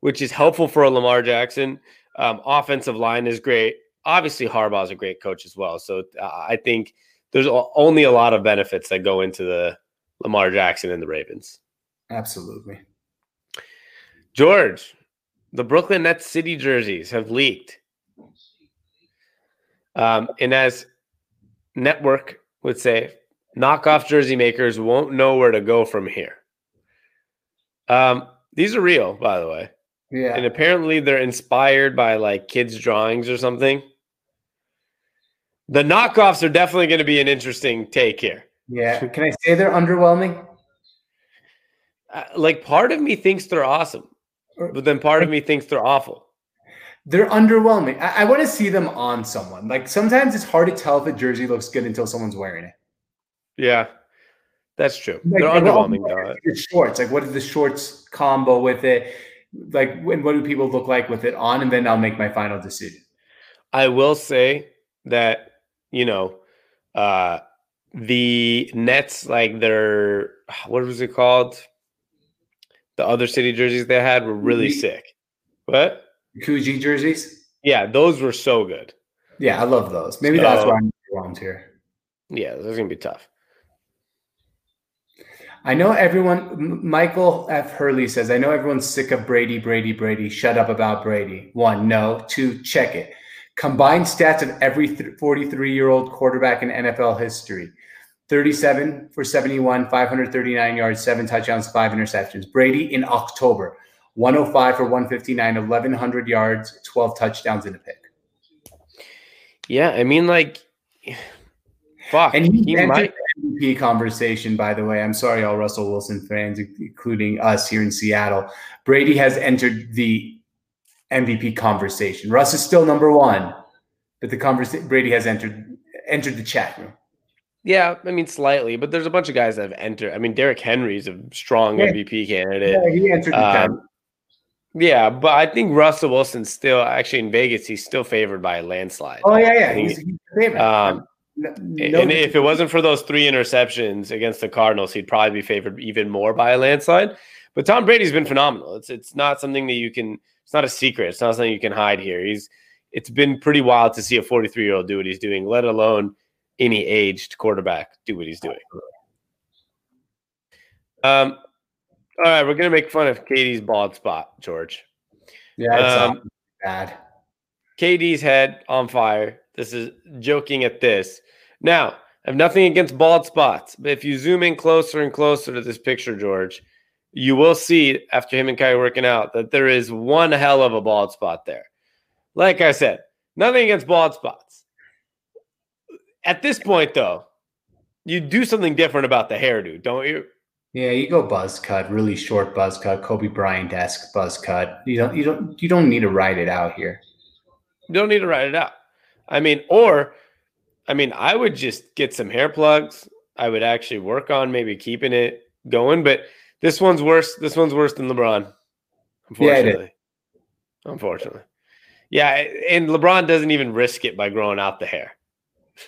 which is helpful for a Lamar Jackson. Um, offensive line is great. Obviously, Harbaugh is a great coach as well. So uh, I think there's only a lot of benefits that go into the Lamar Jackson and the Ravens. Absolutely. George, the Brooklyn Nets city jerseys have leaked. Um, and as Network would say, knockoff jersey makers won't know where to go from here. Um, these are real, by the way. Yeah. And apparently they're inspired by like kids' drawings or something. The knockoffs are definitely going to be an interesting take here. Yeah. Can I say they're underwhelming? Uh, like part of me thinks they're awesome, but then part of me thinks they're awful. They're underwhelming. I, I want to see them on someone. Like sometimes it's hard to tell if a jersey looks good until someone's wearing it. Yeah, that's true. Like, They're underwhelming though. The shorts, like what is the shorts combo with it? Like when what do people look like with it on? And then I'll make my final decision. I will say that you know uh the Nets, like their what was it called? The other city jerseys they had were really sick. What? Coogi jerseys. Yeah, those were so good. Yeah, I love those. Maybe so, that's why I'm around here. Yeah, those gonna be tough. I know everyone. Michael F. Hurley says, "I know everyone's sick of Brady, Brady, Brady. Shut up about Brady." One, no. Two, check it. Combined stats of every 43 year old quarterback in NFL history 37 for 71, 539 yards, seven touchdowns, five interceptions. Brady in October 105 for 159, 1,100 yards, 12 touchdowns in a pick. Yeah, I mean, like, fuck. And he, he might. MVP conversation, by the way. I'm sorry, all Russell Wilson fans, including us here in Seattle. Brady has entered the MVP conversation. Russ is still number one, but the conversation Brady has entered entered the chat room. Yeah, I mean slightly, but there's a bunch of guys that have entered. I mean, Derrick Henry's a strong yeah. MVP candidate. Yeah, he entered the um, yeah, but I think Russell Wilson still actually in Vegas, he's still favored by a landslide. Oh yeah, yeah, he's, he's favorite. Um, no, no and if it wasn't for those three interceptions against the Cardinals, he'd probably be favored even more by a landslide. But Tom Brady's been phenomenal. It's it's not something that you can. It's not a secret. It's not something you can hide here. He's. It's been pretty wild to see a 43 year old do what he's doing, let alone any aged quarterback do what he's doing. Um, all right, we're gonna make fun of Katie's bald spot, George. Yeah, it's um, bad. KD's head on fire. This is joking at this. Now, I have nothing against bald spots, but if you zoom in closer and closer to this picture, George, you will see after him and Kai working out that there is one hell of a bald spot there. Like I said, nothing against bald spots. At this point, though, you do something different about the hairdo, don't you? Yeah, you go buzz cut, really short buzz cut, Kobe Bryant esque buzz cut. You don't, you don't, you don't need to write it out here. You don't need to write it out. I mean, or, I mean, I would just get some hair plugs. I would actually work on maybe keeping it going, but this one's worse. This one's worse than LeBron. Unfortunately. Yeah, unfortunately. Yeah, and LeBron doesn't even risk it by growing out the hair.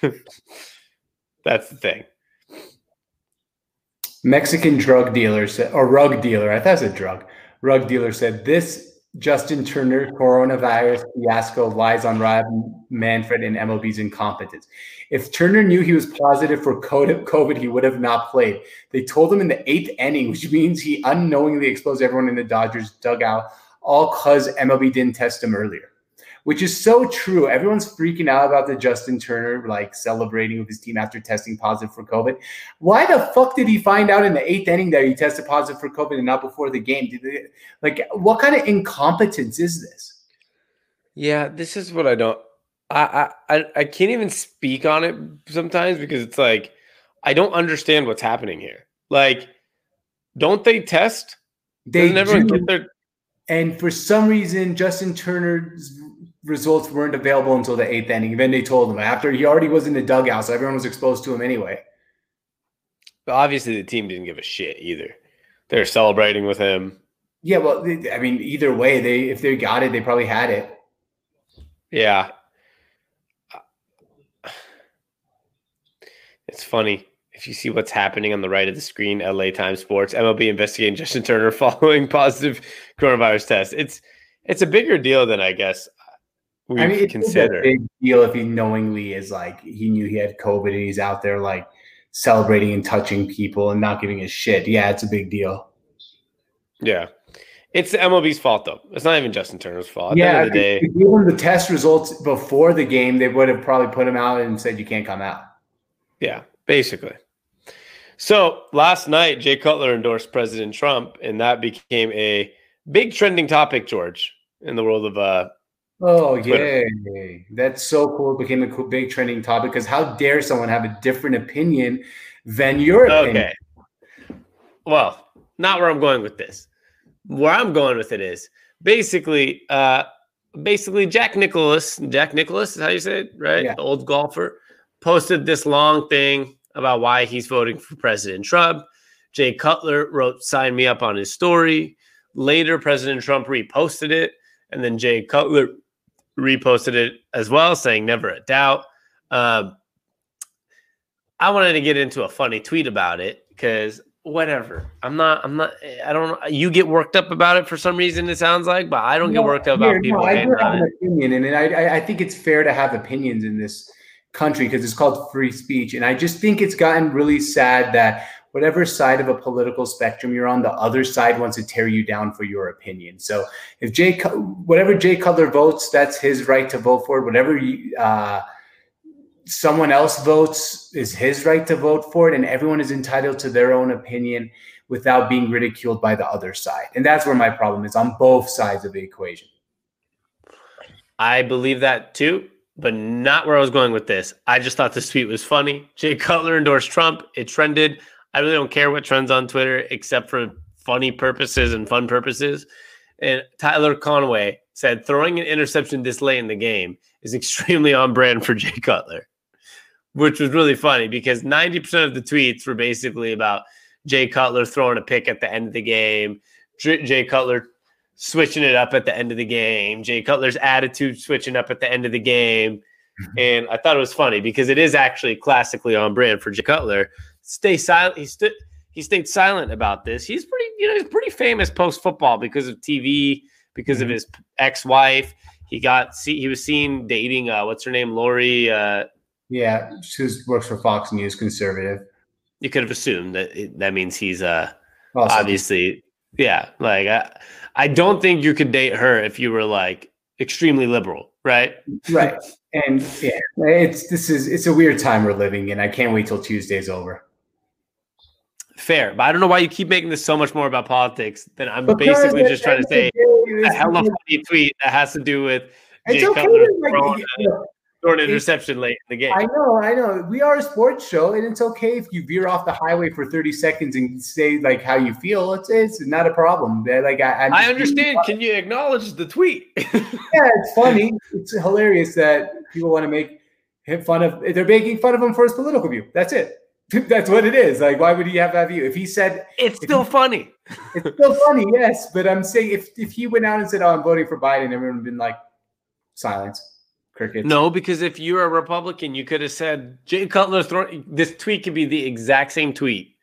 That's the thing. Mexican drug dealer said, or rug dealer, I thought it was a drug. Rug dealer said, This Justin Turner coronavirus fiasco lies on Rob Manfred and MLB's incompetence. If Turner knew he was positive for COVID, he would have not played. They told him in the eighth inning, which means he unknowingly exposed everyone in the Dodgers dugout, all because MLB didn't test him earlier which is so true. Everyone's freaking out about the Justin Turner like celebrating with his team after testing positive for COVID. Why the fuck did he find out in the eighth inning that he tested positive for COVID and not before the game? Did they, like what kind of incompetence is this? Yeah, this is what I don't. I I I can't even speak on it sometimes because it's like I don't understand what's happening here. Like, don't they test? They Doesn't everyone do. get their and for some reason, Justin Turner's results weren't available until the eighth inning. Then they told him after he already was in the dugout, so everyone was exposed to him anyway. But obviously, the team didn't give a shit either. They're celebrating with him. Yeah, well, I mean, either way, they if they got it, they probably had it. Yeah, it's funny if you see what's happening on the right of the screen. LA Times Sports, MLB investigating Justin Turner following positive coronavirus test. It's it's a bigger deal than I guess we I mean, consider. a big deal if he knowingly is like he knew he had COVID and he's out there like celebrating and touching people and not giving a shit. Yeah, it's a big deal. Yeah. It's the MLB's fault though. It's not even Justin Turner's fault. At yeah, the the day, given the test results before the game, they would have probably put him out and said you can't come out. Yeah, basically. So last night, Jay Cutler endorsed President Trump, and that became a big trending topic, George, in the world of uh, Oh yeah, that's so cool. It became a big trending topic because how dare someone have a different opinion than your opinion? Okay. Well, not where I'm going with this. Where I'm going with it is basically, uh, basically Jack Nicklaus, Jack Nicklaus is how you say it, right? Yeah. The old golfer posted this long thing about why he's voting for President Trump. Jay Cutler wrote "Sign me up" on his story. Later, President Trump reposted it, and then Jay Cutler reposted it as well, saying never a doubt. Um, I wanted to get into a funny tweet about it because whatever. I'm not. I'm not. I don't. You get worked up about it for some reason. It sounds like, but I don't no, get worked up about people. I do have an opinion, and I, I think it's fair to have opinions in this country because it's called free speech. And I just think it's gotten really sad that whatever side of a political spectrum you're on, the other side wants to tear you down for your opinion. So if Jay, whatever Jay Cutler votes, that's his right to vote for it. Whatever you, uh, someone else votes is his right to vote for it, and everyone is entitled to their own opinion without being ridiculed by the other side. And that's where my problem is on both sides of the equation. I believe that too, but not where I was going with this. I just thought this tweet was funny. Jay Cutler endorsed Trump. It trended. I really don't care what trends on Twitter except for funny purposes and fun purposes. And Tyler Conway said throwing an interception this late in the game is extremely on brand for Jay Cutler, which was really funny because 90% of the tweets were basically about Jay Cutler throwing a pick at the end of the game, Jay Cutler switching it up at the end of the game, Jay Cutler's attitude switching up at the end of the game. And I thought it was funny because it is actually classically on brand for Jay Cutler stay silent. He stood. He stayed silent about this. He's pretty, you know, he's pretty famous post football because of TV, because mm-hmm. of his ex wife. He got see he was seen dating uh, what's her name, Lori. Uh, yeah, she works for Fox News, conservative. You could have assumed that that means he's uh awesome. obviously yeah. Like I, I don't think you could date her if you were like extremely liberal, right? Right. And yeah, it's this is it's a weird time we're living in. I can't wait till Tuesday's over. Fair, but I don't know why you keep making this so much more about politics than I'm because basically just trying to say a hella funny tweet that has to do with it's Jay okay. To, like, throw an interception late in the game. I know, I know. We are a sports show, and it's okay if you veer off the highway for 30 seconds and say like how you feel. It's it's not a problem. Like I, I understand. Can you acknowledge the tweet? yeah, it's funny. It's hilarious that people want to make him fun of. They're making fun of him for his political view. That's it. That's what it is. Like, why would he have that view? If he said it's still he, funny, it's still funny, yes. But I'm saying if if he went out and said, "Oh, I'm voting for Biden," everyone would have been like, silence. Crickets. No, because if you're a Republican, you could have said Jay Cutler throwing this tweet could be the exact same tweet,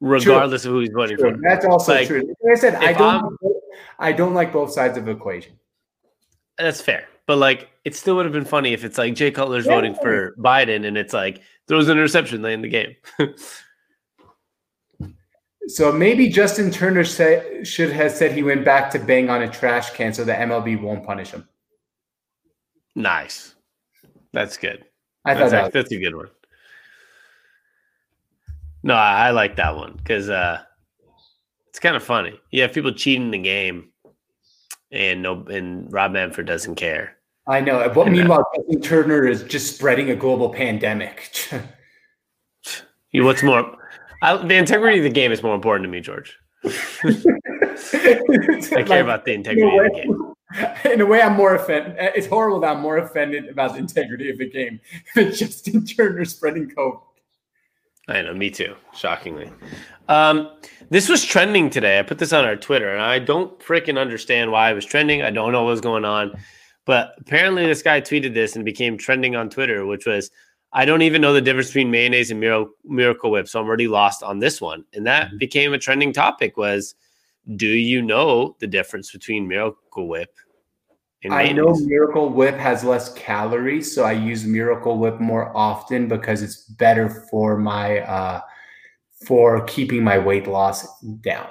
regardless true. of who he's voting true. for. That's also like, true. Like I said, I don't I don't like both sides of the equation. That's fair. But like it still would have been funny if it's like Jay Cutler's yeah. voting for Biden and it's like throws an interception late in the game. so maybe Justin Turner say, should have said he went back to bang on a trash can so the MLB won't punish him. Nice. That's good. I that's, thought that that's a good one. No, I, I like that one because uh, it's kind of funny. You have people cheating the game, and no, and Rob Manfred doesn't care. I know. But uh, meanwhile, uh, Turner is just spreading a global pandemic. what's more? I, the integrity of the game is more important to me, George. I care about the integrity of the game. in a way, I'm more offended. It's horrible that I'm more offended about the integrity of the game than Justin Turner spreading COVID. I know, me too. Shockingly, um, this was trending today. I put this on our Twitter, and I don't freaking understand why it was trending. I don't know what's going on, but apparently, this guy tweeted this and became trending on Twitter, which was, "I don't even know the difference between mayonnaise and Miracle, Miracle Whip, so I'm already lost on this one." And that mm-hmm. became a trending topic. Was do you know the difference between Miracle Whip I know Miracle Whip has less calories, so I use Miracle Whip more often because it's better for my uh, for keeping my weight loss down.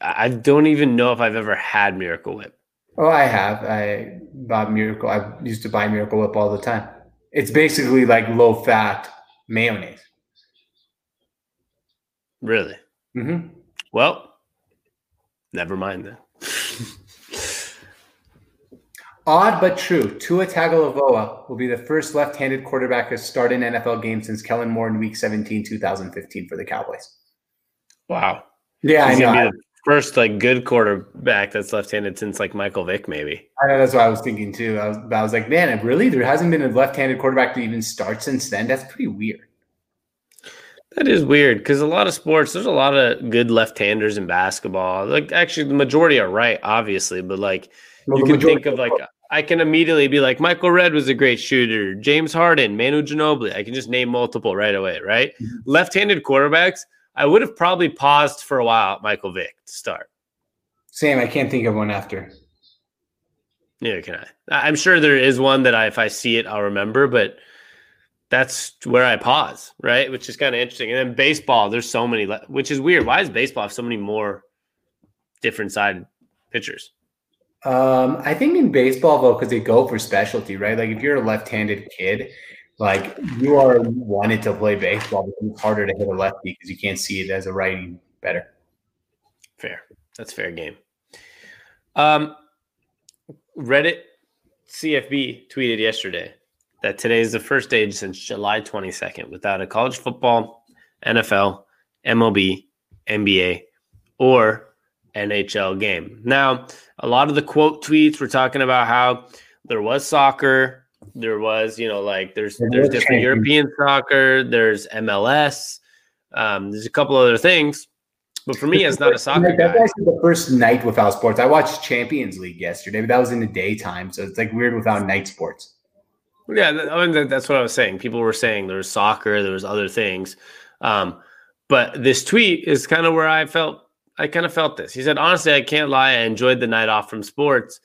I don't even know if I've ever had Miracle Whip. Oh, I have. I bought Miracle. I used to buy Miracle Whip all the time. It's basically like low fat mayonnaise. Really? Mm-hmm. Well, never mind then. Odd but true. Tua Tagovailoa will be the first left-handed quarterback to start an NFL game since Kellen Moore in Week 17, 2015 for the Cowboys. Wow. Yeah, He's I know. First like good quarterback that's left-handed since like Michael Vick, maybe. I know that's what I was thinking too. I was, I was like, man, really? There hasn't been a left-handed quarterback to even start since then. That's pretty weird. That is weird because a lot of sports, there's a lot of good left-handers in basketball. Like actually, the majority are right, obviously, but like well, you can think of like I can immediately be like Michael Redd was a great shooter, James Harden, Manu Ginobili. I can just name multiple right away, right? Mm-hmm. Left-handed quarterbacks, I would have probably paused for a while at Michael Vick to start. Same, I can't think of one after. Yeah, can I? I'm sure there is one that I, if I see it, I'll remember, but that's where I pause, right? Which is kind of interesting. And then baseball, there's so many, which is weird. Why does baseball have so many more different side pitchers? Um, I think in baseball though, because they go for specialty, right? Like if you're a left-handed kid, like you are wanted to play baseball, but it's harder to hit a lefty because you can't see it as a righty better. Fair. That's fair game. Um, Reddit CFB tweeted yesterday that today is the first day since July 22nd without a college football, NFL, MLB, NBA, or NHL game. Now, a lot of the quote tweets were talking about how there was soccer, there was, you know, like there's there's different European soccer, there's MLS, um, there's a couple other things. But for me, it's not a soccer That's actually the first night without sports. I watched Champions League yesterday, but that was in the daytime, so it's like weird without night sports. Yeah, I mean that's what I was saying. People were saying there was soccer, there was other things, um, but this tweet is kind of where I felt. I kind of felt this. He said, "Honestly, I can't lie. I enjoyed the night off from sports,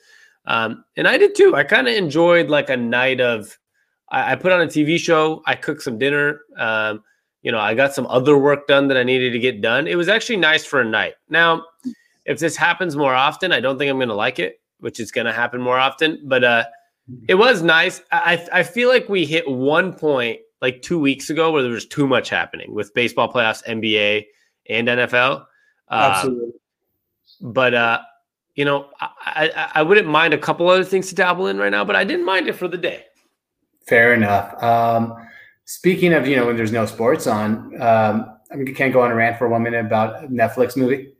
um, and I did too. I kind of enjoyed like a night of. I, I, put on a TV show. I cooked some dinner. Um, you know, I got some other work done that I needed to get done. It was actually nice for a night. Now, if this happens more often, I don't think I'm going to like it, which is going to happen more often. But uh, it was nice. I I feel like we hit one point like two weeks ago where there was too much happening with baseball playoffs, NBA, and NFL. Uh, Absolutely. but uh, you know, I, I, I wouldn't mind a couple other things to dabble in right now, but I didn't mind it for the day. Fair enough. Um, speaking of, you know, when there's no sports on, um, I mean, can't go on a rant for one minute about Netflix movie.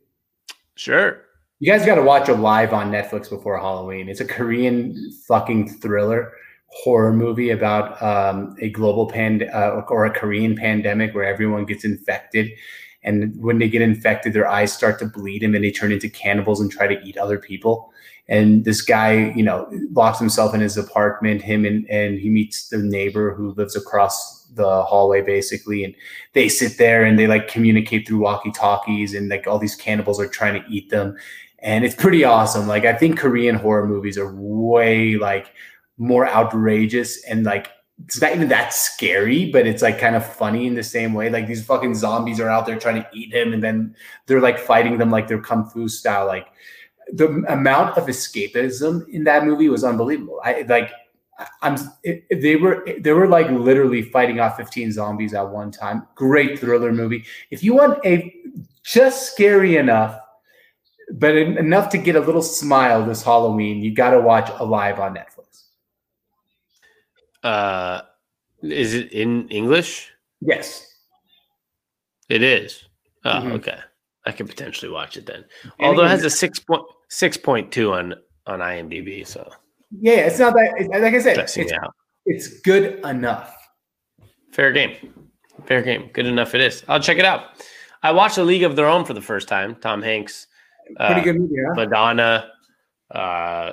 Sure. You guys got to watch Alive on Netflix before Halloween. It's a Korean fucking thriller horror movie about um, a global pand uh, or a Korean pandemic where everyone gets infected. And when they get infected, their eyes start to bleed and then they turn into cannibals and try to eat other people. And this guy, you know, locks himself in his apartment, him and, and he meets the neighbor who lives across the hallway basically. And they sit there and they like communicate through walkie talkies and like all these cannibals are trying to eat them. And it's pretty awesome. Like I think Korean horror movies are way like more outrageous and like it's not even that scary, but it's like kind of funny in the same way. Like these fucking zombies are out there trying to eat him, and then they're like fighting them like they're kung fu style. Like the amount of escapism in that movie was unbelievable. I like I'm it, they were they were like literally fighting off 15 zombies at one time. Great thriller movie. If you want a just scary enough, but enough to get a little smile this Halloween, you got to watch Alive on Netflix. Uh, is it in English? Yes, it is. Oh, mm-hmm. okay. I could potentially watch it then. Although it has a six point six point two on on IMDb, so yeah, it's not that. Like I said, it's, it's good enough. Fair game, fair game. Good enough. It is. I'll check it out. I watched A League of Their Own for the first time. Tom Hanks, pretty uh, good movie. Huh? Madonna, uh,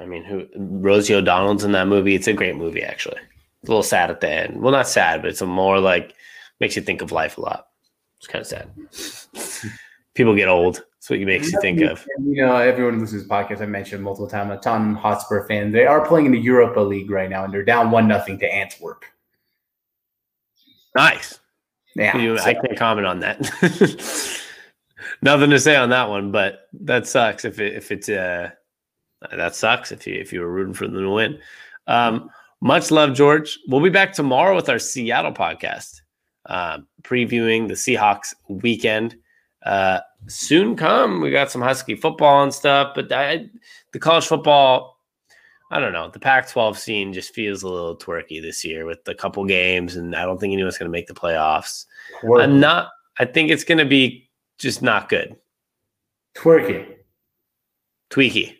I mean, who Rosie O'Donnell's in that movie? It's a great movie, actually. It's a little sad at the end. Well, not sad, but it's a more like makes you think of life a lot. It's kind of sad. People get old. That's what you makes you think of. You know, everyone listens to this podcast. I mentioned multiple times. A Tottenham Hotspur fan. They are playing in the Europa League right now, and they're down one nothing to Antwerp. Nice. Yeah, you, so. I can't comment on that. Nothing to say on that one, but that sucks if it, if it's uh that sucks if you if you were rooting for them to win. Um, much love, George. We'll be back tomorrow with our Seattle podcast, uh, previewing the Seahawks weekend. Uh, soon come. We got some Husky football and stuff, but I, the college football, I don't know. The Pac-12 scene just feels a little twerky this year with a couple games, and I don't think anyone's going to make the playoffs. Twerky. I'm not. I think it's going to be just not good. Twerky. Tweaky.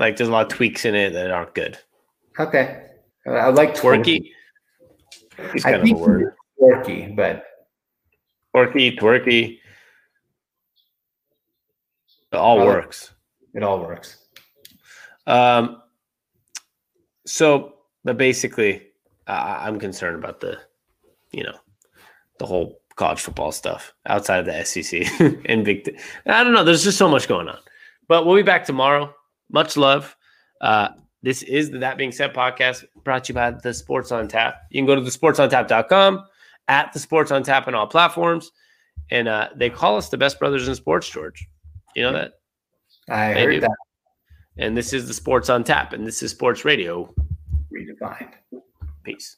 Like there's a lot of tweaks in it that aren't good. Okay, I like twerky. He's kind I of a word. Twerky, but twerky, twerky. It all works. It all works. Um. So, but basically, uh, I'm concerned about the, you know, the whole college football stuff outside of the SEC and Big. I don't know. There's just so much going on. But we'll be back tomorrow much love. Uh, this is the That Being Said podcast brought to you by the Sports on Tap. You can go to the sportsontap.com at the Sports on Tap on all platforms. And uh, they call us the best brothers in sports, George. You know that? I they heard do. that. And this is the Sports on Tap, and this is Sports Radio Redefined. Peace.